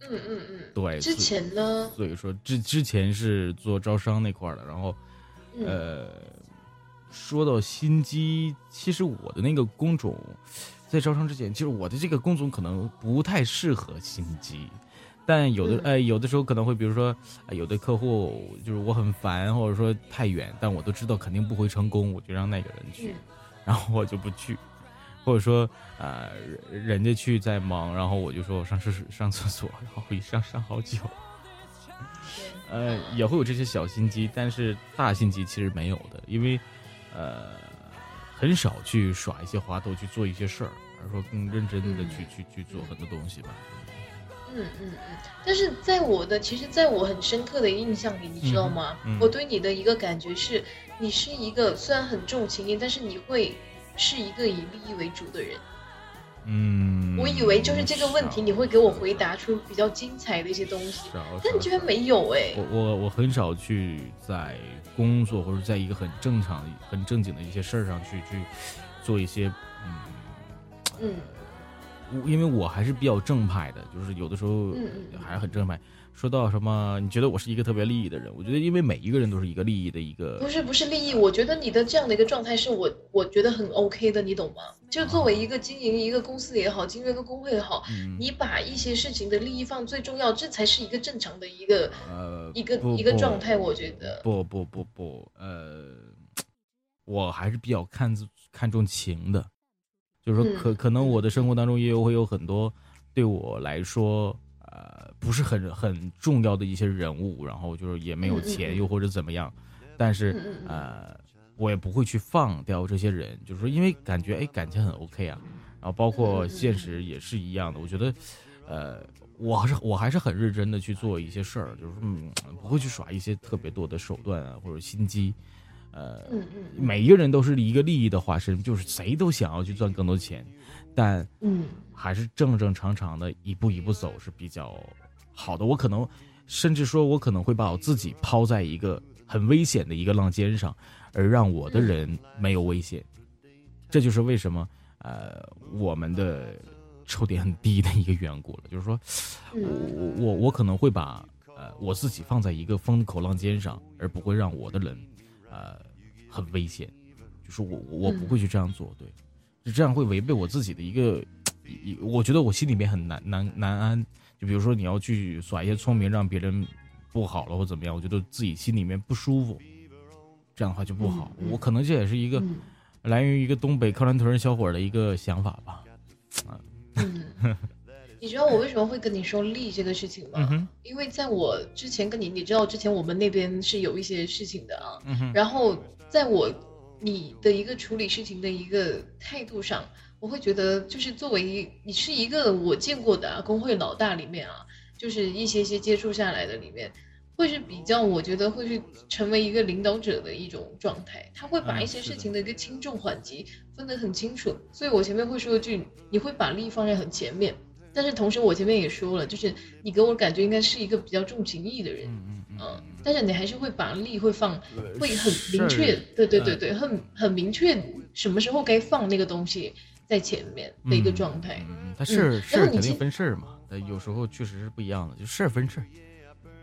S2: 嗯嗯嗯，
S1: 对，
S2: 之前呢，
S1: 所以说之之前是做招商那块的，然后，呃，说到心机，其实我的那个工种，在招商之前，其实我的这个工种可能不太适合心机。但有的呃，有的时候可能会，比如说，有的客户就是我很烦，或者说太远，但我都知道肯定不会成功，我就让那个人去，[LAUGHS] 然后我就不去，或者说，呃，人家去在忙，然后我就说我上厕所上厕所，然后一上上好久，[LAUGHS] 呃，也会有这些小心机，但是大心机其实没有的，因为，呃，很少去耍一些滑头去做一些事儿，而是说更认真的去去去做很多东西吧。
S2: 嗯嗯嗯，但是在我的，其实在我很深刻的印象里，你知道吗？我对你的一个感觉是，你是一个虽然很重情义，但是你会是一个以利益为主的人。
S1: 嗯，
S2: 我以为就是这个问题，你会给我回答出比较精彩的一些东西，但你居然没有哎！
S1: 我我我很少去在工作或者在一个很正常、很正经的一些事儿上去去做一些嗯
S2: 嗯。
S1: 因为我还是比较正派的，就是有的时候还是很正派。说到什么，你觉得我是一个特别利益的人？我觉得，因为每一个人都是一个利益的一个。
S2: 不是不是利益，我觉得你的这样的一个状态是我我觉得很 OK 的，你懂吗？就作为一个经营一个公司也好，经营一个工会也好，你把一些事情的利益放最重要，这才是一个正常的一个
S1: 呃
S2: 一个一个状态。我觉得
S1: 不不不不呃，我还是比较看看重情的。就是说，可可能我的生活当中也有会有很多对我来说，呃，不是很很重要的一些人物，然后就是也没有钱，又或者怎么样，但是呃，我也不会去放掉这些人，就是说，因为感觉哎，感情很 OK 啊，然后包括现实也是一样的，我觉得呃，我还是我还是很认真的去做一些事儿，就是嗯，不会去耍一些特别多的手段啊或者心机。呃，每一个人都是一个利益的化身，就是谁都想要去赚更多钱，但
S2: 嗯，
S1: 还是正正常常的一步一步走是比较好的。我可能甚至说，我可能会把我自己抛在一个很危险的一个浪尖上，而让我的人没有危险。这就是为什么呃我们的抽点很低的一个缘故了。就是说，我我我可能会把呃我自己放在一个风口浪尖上，而不会让我的人。呃，很危险，就是我我不会去这样做，对，就这样会违背我自己的一个，一我觉得我心里面很难难难安。就比如说你要去耍一些聪明，让别人不好了或怎么样，我觉得自己心里面不舒服，这样的话就不好。我可能这也是一个来源于一个东北克兰屯小伙的一个想法吧。
S2: 嗯，[LAUGHS] 你知道我为什么会跟你说利这个事情吗？因为在我之前跟你，你知道之前我们那边是有一些事情的啊。然后在我你的一个处理事情的一个态度上，我会觉得就是作为你是一个我见过的啊工会老大里面啊，就是一些些接触下来的里面，会是比较我觉得会是成为一个领导者的一种状态。他会把一些事情的一个轻重缓急分得很清楚。所以我前面会说一句，你会把利放在很前面，但是同时我前面也说了，就是你给我感觉应该是一个比较重情义的人。嗯，但是你还是会把力会放，会很明确，对对对对，很很明确什么时候该放那个东西在前面的一个状态。
S1: 嗯，他事事肯定分事儿嘛，有时候确实是不一样的，就事儿分事儿，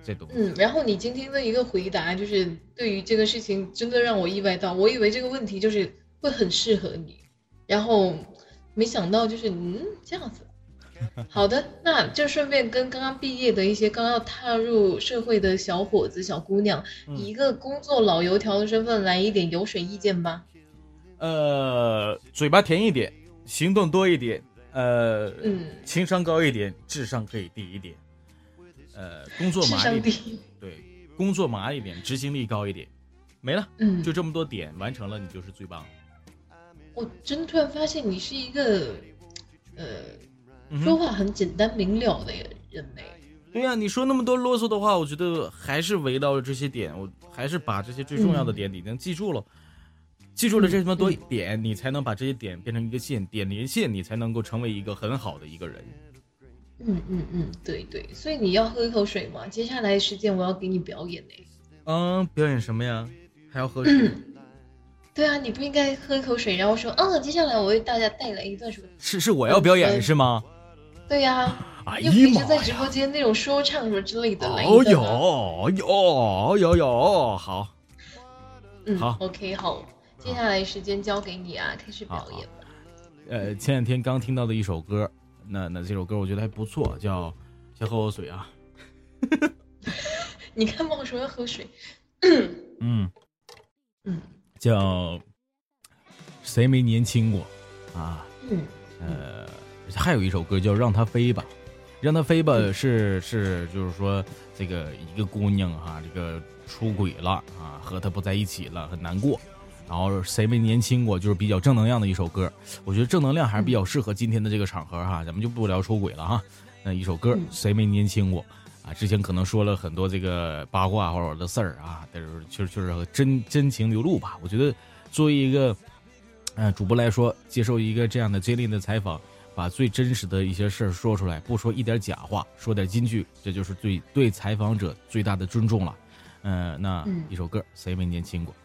S1: 这东西。
S2: 嗯，然后你今天的一个回答就是对于这个事情真的让我意外到，我以为这个问题就是会很适合你，然后没想到就是嗯这样子。好的，那就顺便跟刚刚毕业的一些刚要踏入社会的小伙子、小姑娘，以一个工作老油条的身份来一点油水意见吧。
S1: 呃，嘴巴甜一点，行动多一点，呃，嗯，情商高一点，智商可以低一点，呃，工作麻一点，对，工作麻一点，执行力高一点，没了，嗯，就这么多点完成了，你就是最棒。
S2: 我真突然发现你是一个，呃。说话很简单明了的人嘞，
S1: 对呀，你说那么多啰嗦的话，我觉得还是围绕着这些点，我还是把这些最重要的点已经记住了，记住了这么多点，你才能把这些点变成一个线，点连线，你才能够成为一个很好的一个人。
S2: 嗯嗯嗯，对对，所以你要喝一口水吗，接下来时间我要给你表演呢。
S1: 嗯，表演什么呀？还要喝水？[COUGHS]
S2: 对啊，你不应该喝一口水，然后说，嗯，接下来我为大家带来一段什么？
S1: 是是我要表演是吗？
S2: 对呀，又可以在直播间那种说唱什么之类的。
S1: 哦哟哟哟哟，好，
S2: 嗯，好，OK，好，接下来时间交给你啊，开始表演吧。
S1: 呃，前两天刚听到的一首歌，那那这首歌我觉得还不错，叫先喝口水啊。[LAUGHS]
S2: 你看嘛，我说要喝水。
S1: 嗯嗯，叫谁没年轻过啊？嗯呃。还有一首歌叫《让它飞吧》，让它飞吧是是就是说这个一个姑娘哈，这个出轨了啊，和他不在一起了，很难过。然后谁没年轻过，就是比较正能量的一首歌。我觉得正能量还是比较适合今天的这个场合哈，咱们就不聊出轨了哈。那一首歌谁没年轻过啊？之前可能说了很多这个八卦或者的事儿啊，但是就是就是真真情流露吧。我觉得作为一个嗯主播来说，接受一个这样的接力的采访。把最真实的一些事儿说出来，不说一点假话，说点金句，这就是对对采访者最大的尊重了。嗯，那一首歌谁没年轻过啊？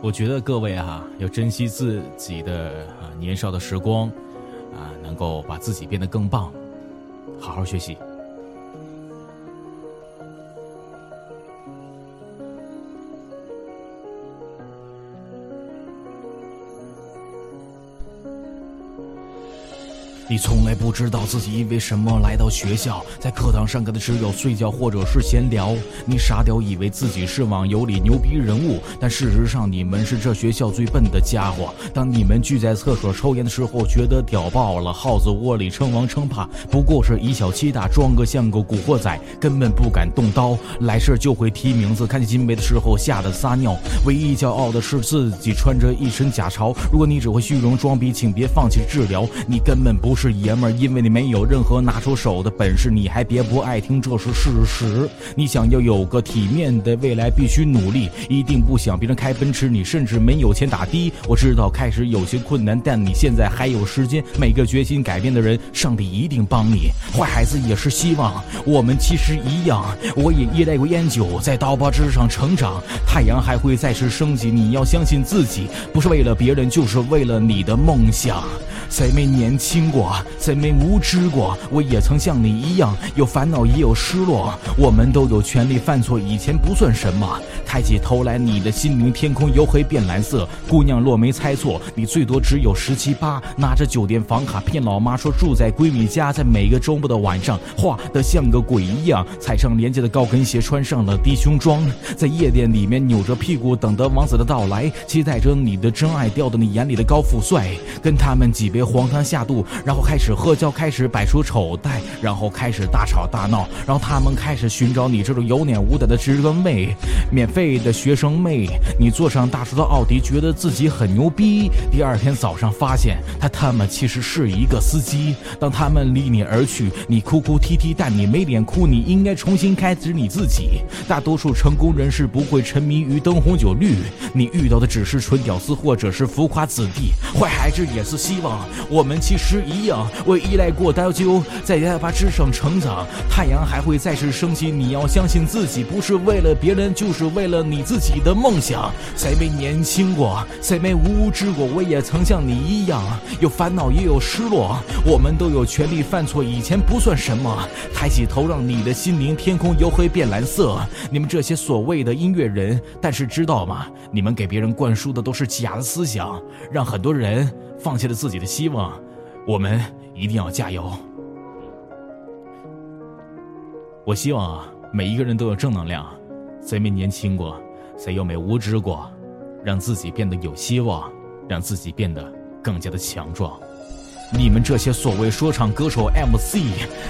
S1: 我觉得各位哈要珍惜自己的啊年少的时光，啊，能够把自己变得更棒，好好学习。你从来不知道自己因为什么来到学校，在课堂上课的只有睡觉或者是闲聊。你傻屌以为自己是网游里牛逼人物，但事实上你们是这学校最笨的家伙。当你们聚在厕所抽烟的时候，觉得屌爆了。耗子窝里称王称霸，不过是以小欺大，装个像个古惑仔，根本不敢动刀。来事就会提名字，看见金杯的时候吓得撒尿。唯一骄傲的是自己穿着一身假潮。如果你只会虚荣装逼，请别放弃治疗，你根本不是爷们儿，因为你没有任何拿出手的本事。你还别不爱听，这是事实。你想要有个体面的未来，必须努力，一定不想别人开奔驰，你甚至没有钱打的。我知道开始有些困难，但你现在还有时间。每个决心改变的人，上帝一定帮你。坏孩子也是希望，我们其实一样。我也依赖过烟酒，在刀疤之上成长。太阳还会再次升起，你要相信自己，不是为了别人，就是为了你的梦想。谁没年轻过？谁没无知过？我也曾像你一样，有烦恼也有失落。我们都有权利犯错，以前不算什么。抬起头来，你的心灵天空由黑变蓝色。姑娘若没猜错，你最多只有十七八。拿着酒店房卡骗老妈说住在闺蜜家，在每个周末的晚上，画的像个鬼一样，踩上廉价的高跟鞋，穿上了低胸装，在夜店里面扭着屁股等着王子的到来，期待着你的真爱掉到你眼里的高富帅，跟他们几杯。别荒唐下肚，然后开始喝酒，开始摆出丑态，然后开始大吵大闹，然后他们开始寻找你这种有脸无胆的职哥妹，免费的学生妹。你坐上大叔的奥迪，觉得自己很牛逼。第二天早上发现他他妈其实是一个司机。当他们离你而去，你哭哭啼啼，但你没脸哭，你应该重新开始你自己。大多数成功人士不会沉迷于灯红酒绿，你遇到的只是纯屌丝或者是浮夸子弟。坏孩子也是希望。我们其实一样，为依赖过刀灸，在崖拔之上成长。太阳还会再次升起，你要相信自己，不是为了别人，就是为了你自己的梦想。谁没年轻过？谁没无知过？我也曾像你一样，有烦恼也有失落。我们都有权利犯错，以前不算什么。抬起头，让你的心灵天空由黑变蓝色。你们这些所谓的音乐人，但是知道吗？你们给别人灌输的都是假的思想，让很多人。放弃了自己的希望，我们一定要加油。我希望啊，每一个人都有正能量，谁没年轻过，谁又没无知过，让自己变得有希望，让自己变得更加的强壮。你们这些所谓说唱歌手 MC，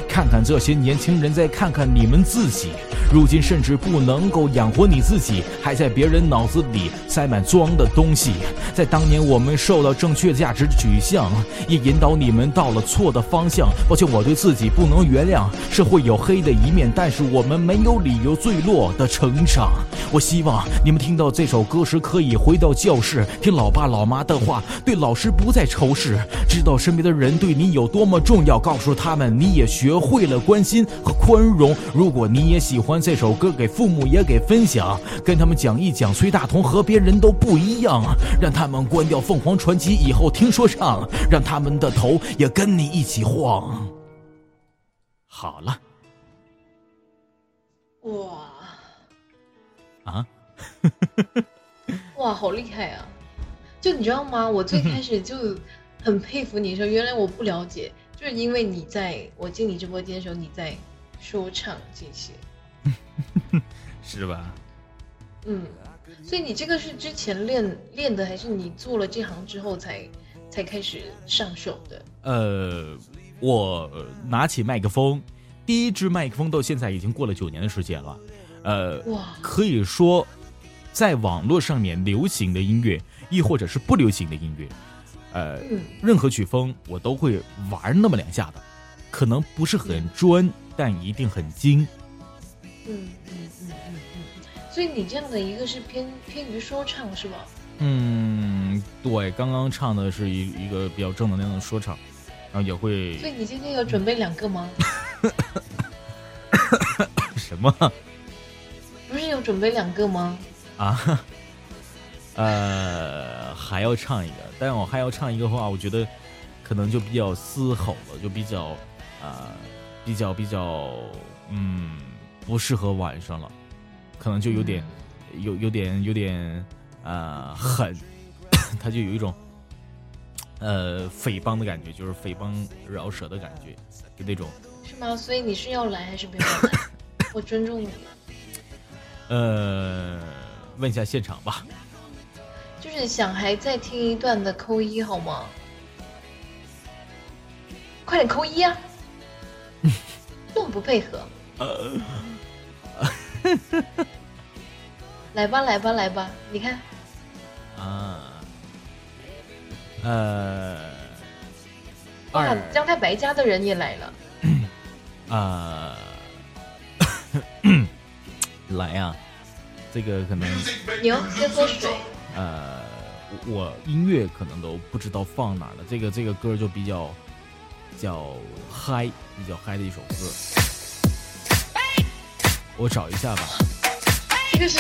S1: 看看这些年轻人，再看看你们自己，如今甚至不能够养活你自己，还在别人脑子里塞满装的东西。在当年，我们受到正确价值取向，也引导你们到了错的方向。抱歉，我对自己不能原谅。社会有黑的一面，但是我们没有理由坠落的成长。我希望你们听到这首歌时，可以回到教室，听老爸老妈的话，对老师不再仇视，知道身边的。的人对你有多么重要，告诉他们你也学会了关心和宽容。如果你也喜欢这首歌，给父母也给分享，跟他们讲一讲崔大同和别人都不一样，让他们关掉凤凰传奇，以后听说唱，让他们的头也跟你一起晃。好了，
S2: 哇
S1: 啊，[LAUGHS]
S2: 哇，好厉害啊！就你知道吗？我最开始就。很佩服你说，原来我不了解，就是因为你在我进你直播间的时候，你在说唱这些，[LAUGHS]
S1: 是吧？
S2: 嗯，所以你这个是之前练练的，还是你做了这行之后才才开始上手的？
S1: 呃，我拿起麦克风，第一支麦克风到现在已经过了九年的时间了。呃，
S2: 哇，
S1: 可以说，在网络上面流行的音乐，亦或者是不流行的音乐。呃，任何曲风我都会玩那么两下的，可能不是很专，但一定很精。
S2: 嗯嗯嗯嗯嗯，所以你这样的一个是偏偏于说唱是吧？
S1: 嗯，对，刚刚唱的是一一个比较正能量的说唱，然后也会。
S2: 所以你今天有准备两个吗？[COUGHS]
S1: 什么？
S2: 不是有准备两个吗？
S1: 啊？呃，还要唱一个，但我还要唱一个话，我觉得可能就比较嘶吼了，就比较啊，比较比较，嗯，不适合晚上了，可能就有点有有点有点啊狠，他 [COUGHS] 就有一种呃，匪帮的感觉，就是匪帮饶舌的感觉，就那种。
S2: 是吗？所以你是要来还是不要来？我尊重你。
S1: 呃，问一下现场吧。
S2: 就是想还再听一段的扣一好吗？快点扣一啊！[LAUGHS] 这么不配合。[LAUGHS] 来吧，来吧，来吧！你看。
S1: 啊。呃。
S2: 哇，姜太白家的人也来了。[COUGHS]
S1: 啊。[COUGHS] [COUGHS] 来呀！这个可能。
S2: 牛，先喝水。
S1: 呃，我音乐可能都不知道放哪了。这个这个歌就比较叫嗨，比较嗨的一首歌。我找一下吧。
S2: 这个是。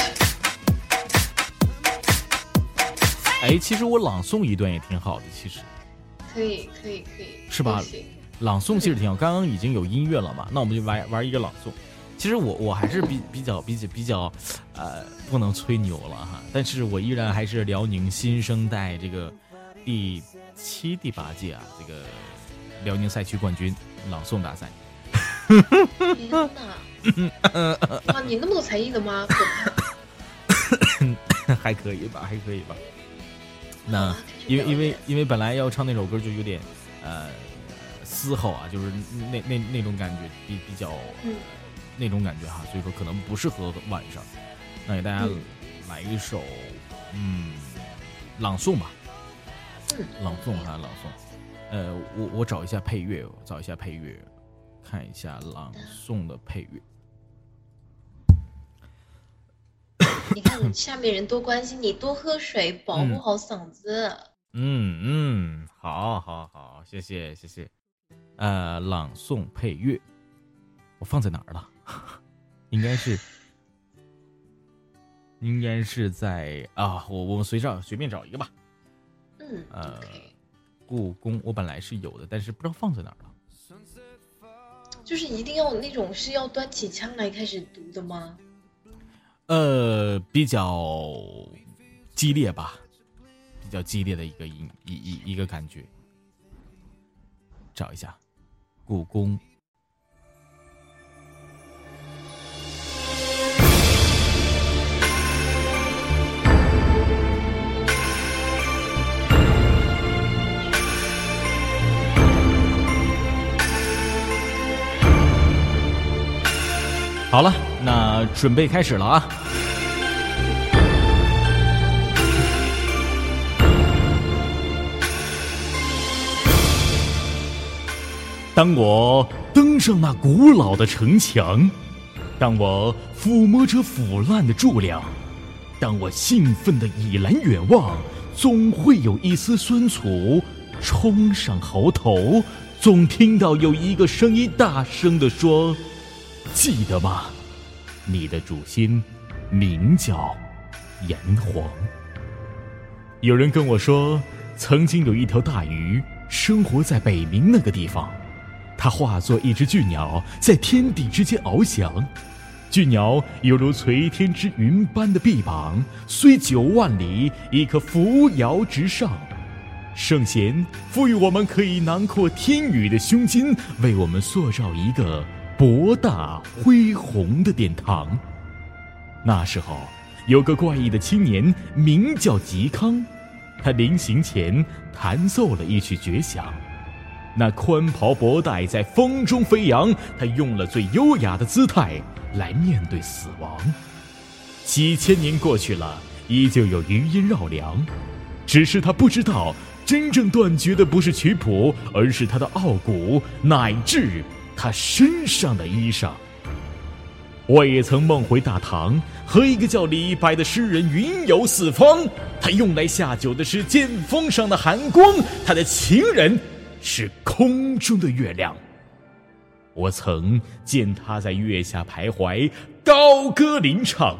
S1: 哎，其实我朗诵一段也挺好的，其实。
S2: 可以可以可以。
S1: 是吧？朗诵其实挺好。刚刚已经有音乐了嘛，那我们就玩玩一个朗诵。其实我我还是比比较比较比较，呃，不能吹牛了哈。但是我依然还是辽宁新生代这个第七、第八届啊，这个辽宁赛区冠军朗诵大赛。
S2: 天哪！[LAUGHS] 啊，你那么多才艺的吗？
S1: 还可以吧，还可以吧。那因为因为因为本来要唱那首歌就有点呃嘶吼啊，就是那那那种感觉比比较。那种感觉哈，所以说可能不适合晚上。那给大家来一首，嗯，朗诵吧。朗诵哈，朗诵。呃，我我找一下配乐，找一下配乐，看一下朗诵的配乐。[COUGHS]
S2: 你看下面人多关心你，多喝水，保护好嗓子。
S1: 嗯嗯，好，好，好，谢谢，谢谢。呃，朗诵配乐，我放在哪儿了？[LAUGHS] 应该是，应该是在啊，我我们随找随便找一个吧。
S2: 嗯，
S1: 呃，故宫我本来是有的，但是不知道放在哪儿了。
S2: 就是一定要那种是要端起枪来开始读的吗？
S1: 呃，比较激烈吧，比较激烈的一个一一一一个感觉。找一下，故宫。好了，那准备开始了啊！当我登上那古老的城墙，当我抚摸着腐烂的柱梁，当我兴奋的倚栏远望，总会有一丝酸楚冲上喉头，总听到有一个声音大声的说。记得吗？你的主心名叫炎黄。有人跟我说，曾经有一条大鱼生活在北冥那个地方，它化作一只巨鸟，在天地之间翱翔。巨鸟犹如垂天之云般的臂膀，虽九万里，亦可扶摇直上。圣贤赋予我们可以囊括天宇的胸襟，为我们塑造一个。博大恢宏的殿堂。那时候，有个怪异的青年，名叫嵇康。他临行前弹奏了一曲绝响，那宽袍博带在风中飞扬。他用了最优雅的姿态来面对死亡。几千年过去了，依旧有余音绕梁。只是他不知道，真正断绝的不是曲谱，而是他的傲骨，乃至。他身上的衣裳。我也曾梦回大唐，和一个叫李白的诗人云游四方。他用来下酒的是剑锋上的寒光，他的情人是空中的月亮。我曾见他在月下徘徊，高歌吟唱，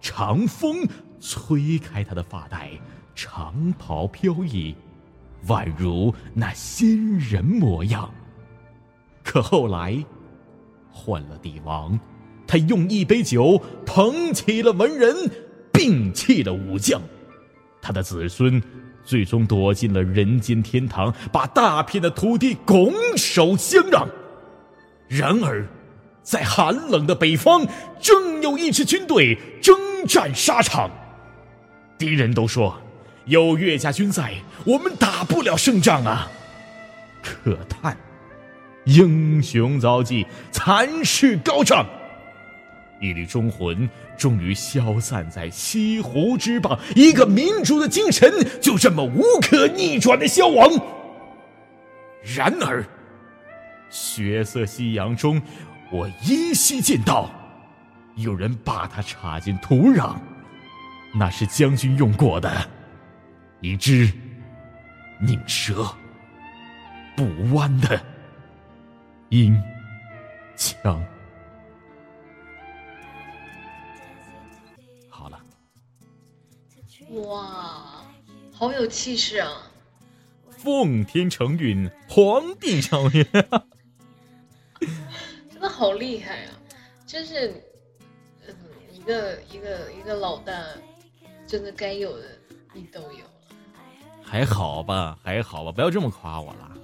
S1: 长风吹开他的发带，长袍飘逸，宛如那仙人模样。可后来，换了帝王，他用一杯酒捧起了文人，摒弃了武将，他的子孙最终躲进了人间天堂，把大片的土地拱手相让。然而，在寒冷的北方，正有一支军队征战沙场。敌人都说，有岳家军在，我们打不了胜仗啊。可叹，英雄遭际，残势高涨。一缕忠魂终于消散在西湖之畔，一个民族的精神就这么无可逆转的消亡。然而，血色夕阳中，我依稀见到有人把它插进土壤，那是将军用过的一支拧折不弯的鹰枪。
S2: 哇，好有气势啊！
S1: 奉天承运，皇帝诏曰，[LAUGHS]
S2: 真的好厉害啊！真是，嗯，一个一个一个老大，真的该有的你都有了。
S1: 还好吧，还好吧，不要这么夸我了。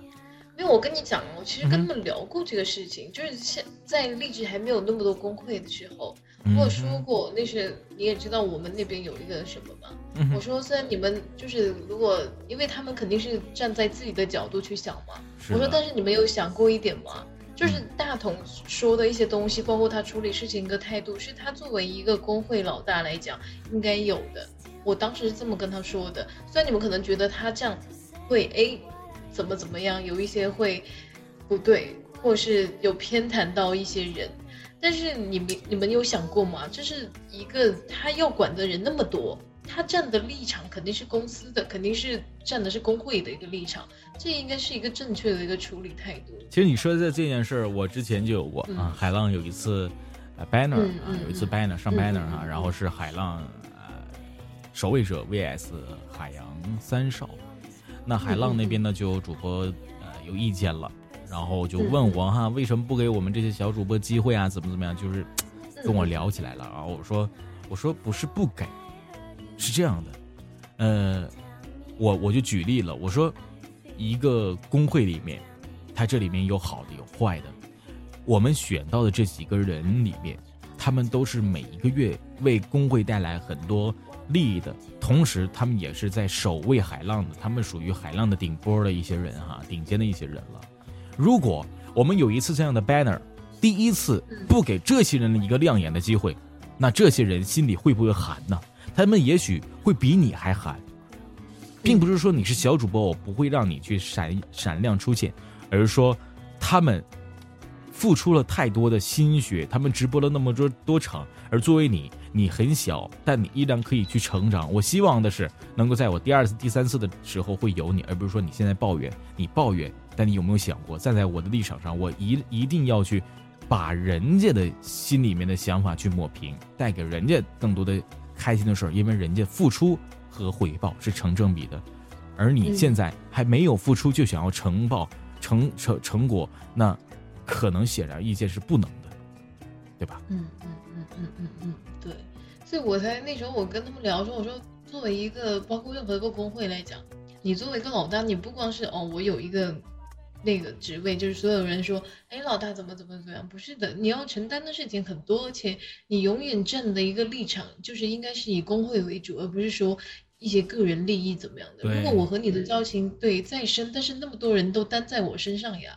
S2: 因为我跟你讲，我其实跟他们聊过这个事情，就是现在励志还没有那么多工会的时候。我说过，那是你也知道，我们那边有一个什么吗？我说，虽然你们就是如果，因为他们肯定是站在自己的角度去想嘛。我说，但是你们有想过一点吗？就是大同说的一些东西，包括他处理事情的态度，是他作为一个工会老大来讲应该有的。我当时是这么跟他说的。虽然你们可能觉得他这样会哎怎么怎么样，有一些会不对，或是有偏袒到一些人。但是你们你们有想过吗？就是一个他要管的人那么多，他站的立场肯定是公司的，肯定是站的是工会的一个立场，这应该是一个正确的一个处理态度。
S1: 其实你说的这件事儿，我之前就有过啊。海浪有一次，banner 啊，有一次 banner 上 banner 啊，然后是海浪呃守卫者 vs 海洋三少，那海浪那边呢就主播呃有意见了。然后就问我哈，为什么不给我们这些小主播机会啊？怎么怎么样？就是跟我聊起来了。然后我说，我说不是不给，是这样的，呃，我我就举例了，我说一个工会里面，它这里面有好的有坏的，我们选到的这几个人里面，他们都是每一个月为工会带来很多利益的，同时他们也是在守卫海浪的，他们属于海浪的顶波的一些人哈，顶尖的一些人了。如果我们有一次这样的 banner，第一次不给这些人的一个亮眼的机会，那这些人心里会不会寒呢？他们也许会比你还寒，并不是说你是小主播，我不会让你去闪闪亮出现，而是说他们付出了太多的心血，他们直播了那么多多场，而作为你，你很小，但你依然可以去成长。我希望的是能够在我第二次、第三次的时候会有你，而不是说你现在抱怨，你抱怨。但你有没有想过，站在我的立场上，我一一定要去把人家的心里面的想法去抹平，带给人家更多的开心的事儿，因为人家付出和回报是成正比的，而你现在还没有付出就想要成报成成成果，那可能显而易见是不能的，对吧？
S2: 嗯嗯嗯嗯嗯嗯，所以我才那时候我跟他们聊说，我说作为一个包括任何一个工会来讲，你作为一个老大，你不光是哦，我有一个。那个职位就是所有人说，哎，老大怎么怎么怎么样？不是的，你要承担的事情很多，而且你永远站的一个立场就是应该是以工会为主，而不是说一些个人利益怎么样的。如果我和你的交情对再深，但是那么多人都担在我身上呀，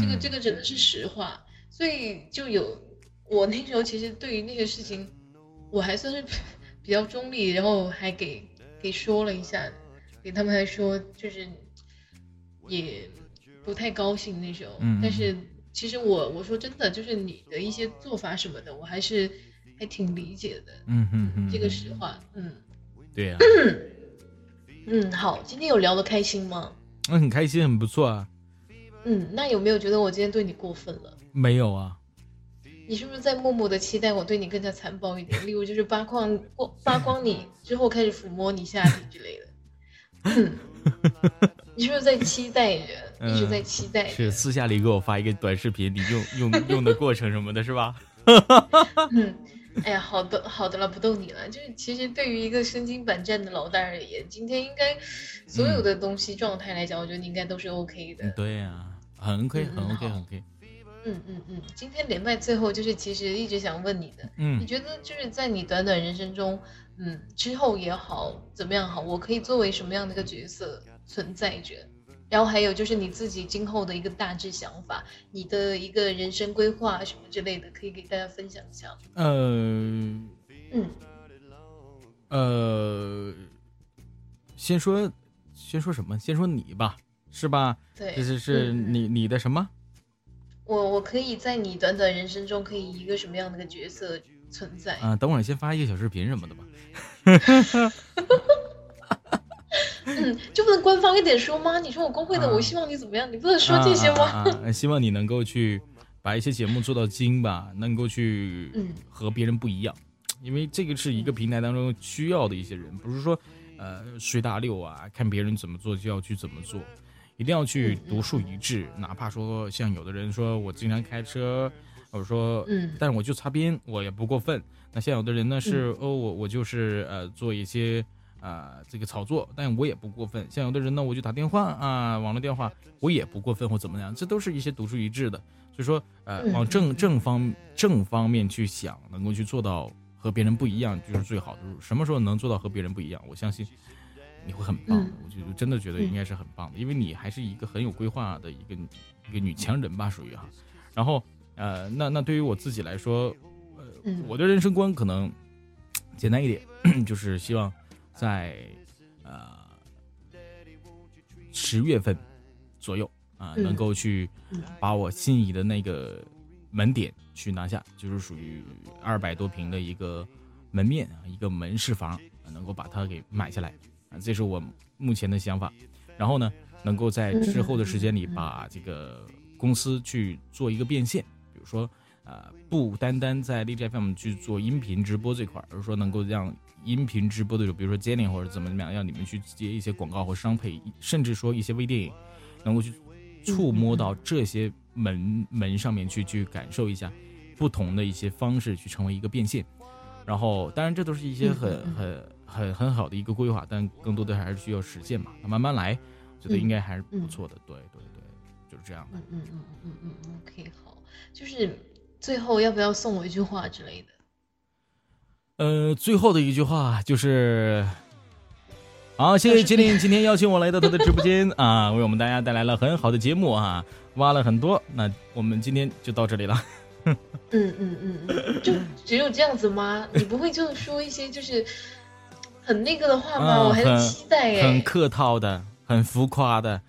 S2: 这个这个真的是实话。所以就有我那时候其实对于那些事情，我还算是比较中立，然后还给给说了一下，给他们还说就是也。不太高兴那时候，但是其实我我说真的，就是你的一些做法什么的，我还是还挺理解的。
S1: 嗯嗯嗯，
S2: 这个实话，嗯，
S1: 对呀。
S2: 嗯，好，今天有聊得开心吗？
S1: 嗯，很开心，很不错啊。
S2: 嗯，那有没有觉得我今天对你过分了？
S1: 没有啊。
S2: 你是不是在默默的期待我对你更加残暴一点？例如就是扒光光扒光你之后开始抚摸你下体之类的。[LAUGHS] 你是不是在期待着？一直在期待。
S1: 是私下里给我发一个短视频，你用用用的过程什么的，是吧？
S2: 嗯，[LAUGHS] 哎呀，好的好的了，不逗你了。就是其实对于一个身经百战的老大而言，今天应该所有的东西状态来讲，我觉得你应该都是 OK 的。
S1: 对呀，很 OK，很 OK，很 OK。
S2: 嗯嗯嗯，今天连麦最后就是其实一直想问你的，嗯，你觉得就是在你短短人生中，嗯，之后也好怎么样好，我可以作为什么样的一个角色存在着？然后还有就是你自己今后的一个大致想法，你的一个人生规划什么之类的，可以给大家分享一下。
S1: 呃，嗯，呃，先说，先说什么？先说你吧，是吧？
S2: 对，
S1: 就是是你你的什么？
S2: 我我可以在你短短人生中可以一个什么样的个角色存在？
S1: 啊，等会儿先发一个小视频什么的吧。
S2: 嗯，就不能官方一点说吗？你说我工会的，我希望你怎么样？你不能说这些
S1: 吗？希望你能够去把一些节目做到精吧，能够去和别人不一样，因为这个是一个平台当中需要的一些人，不是说呃随大流啊，看别人怎么做就要去怎么做，一定要去独树一帜。哪怕说像有的人说我经常开车，或者说嗯，但是我就擦边，我也不过分。那像有的人呢是哦，我我就是呃做一些。啊，这个炒作，但我也不过分。像有的人呢，我就打电话啊，网络电话，我也不过分或怎么样，这都是一些独树一帜的。所以说，呃，往正正方正方面去想，能够去做到和别人不一样，就是最好的。什么时候能做到和别人不一样？我相信你会很棒。我就真的觉得应该是很棒的，因为你还是一个很有规划的一个一个女强人吧，属于哈。然后，呃，那那对于我自己来说，呃，我的人生观可能简单一点，[CLEARS THROAT] 就是希望。在呃十月份左右啊，能够去把我心仪的那个门点去拿下，就是属于二百多平的一个门面啊，一个门市房，能够把它给买下来啊，这是我目前的想法。然后呢，能够在之后的时间里把这个公司去做一个变现，比如说呃，不单单在荔枝 FM 去做音频直播这块，而是说能够让。音频直播的，比如说 Jenny 或者怎么怎么样，让你们去接一些广告或商配，甚至说一些微电影，能够去触摸到这些门门上面去，去感受一下不同的一些方式，去成为一个变现。然后，当然这都是一些很很很很好的一个规划，但更多的还是需要实践嘛。慢慢来，觉得应该还是不错的。对对对，就是这样。
S2: 的嗯嗯嗯嗯嗯，OK，好，就是最后要不要送我一句话之类的？
S1: 呃，最后的一句话就是，好，谢谢吉林今天邀请我来到他的直播间啊，为我们大家带来了很好的节目啊，挖了很多。那我们今天就到这里了。[LAUGHS]
S2: 嗯嗯嗯嗯，就只有这样子吗？你不会就说一些就是很那个的话吗？我很期待
S1: 很客套的，很浮夸的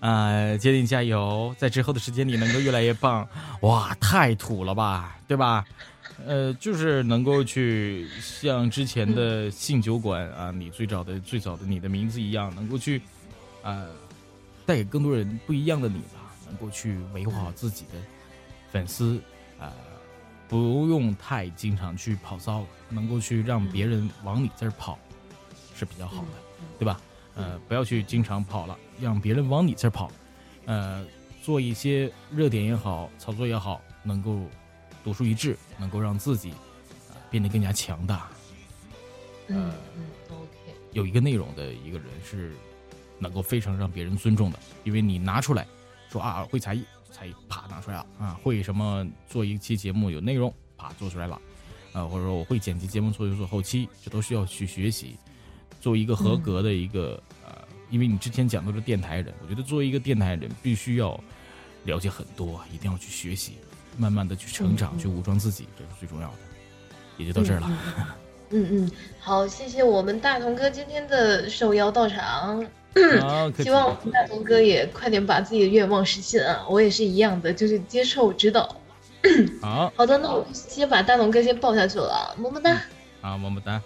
S1: 呃，杰林加油，在之后的时间里能够越来越棒。哇，太土了吧，对吧？呃，就是能够去像之前的性酒馆啊，你最早的最早的你的名字一样，能够去啊，带给更多人不一样的你吧，能够去维护好自己的粉丝啊，不用太经常去跑骚，能够去让别人往你这儿跑是比较好的，对吧？呃，不要去经常跑了，让别人往你这儿跑，呃，做一些热点也好，操作也好，能够。独树一帜，能够让自己啊变得更加强大。
S2: 嗯嗯，OK。
S1: 有一个内容的一个人是能够非常让别人尊重的，因为你拿出来说啊会才艺，才艺啪拿出来了啊会什么做一期节目有内容啪做出来了啊或者说我会剪辑节目做一做后期，这都需要去学习。作为一个合格的一个呃，因为你之前讲到的电台人，我觉得作为一个电台人必须要了解很多，一定要去学习。慢慢的去成长，去武装自己，这是最重要的。也就到这儿了。
S2: 嗯嗯，好，谢谢我们大同哥今天的受邀到场。希望大同哥也快点把自己的愿望实现啊！我也是一样的，就是接受指导。
S1: 好，
S2: 好的，那我先把大同哥先抱下去了，么么哒。
S1: 好，么么哒。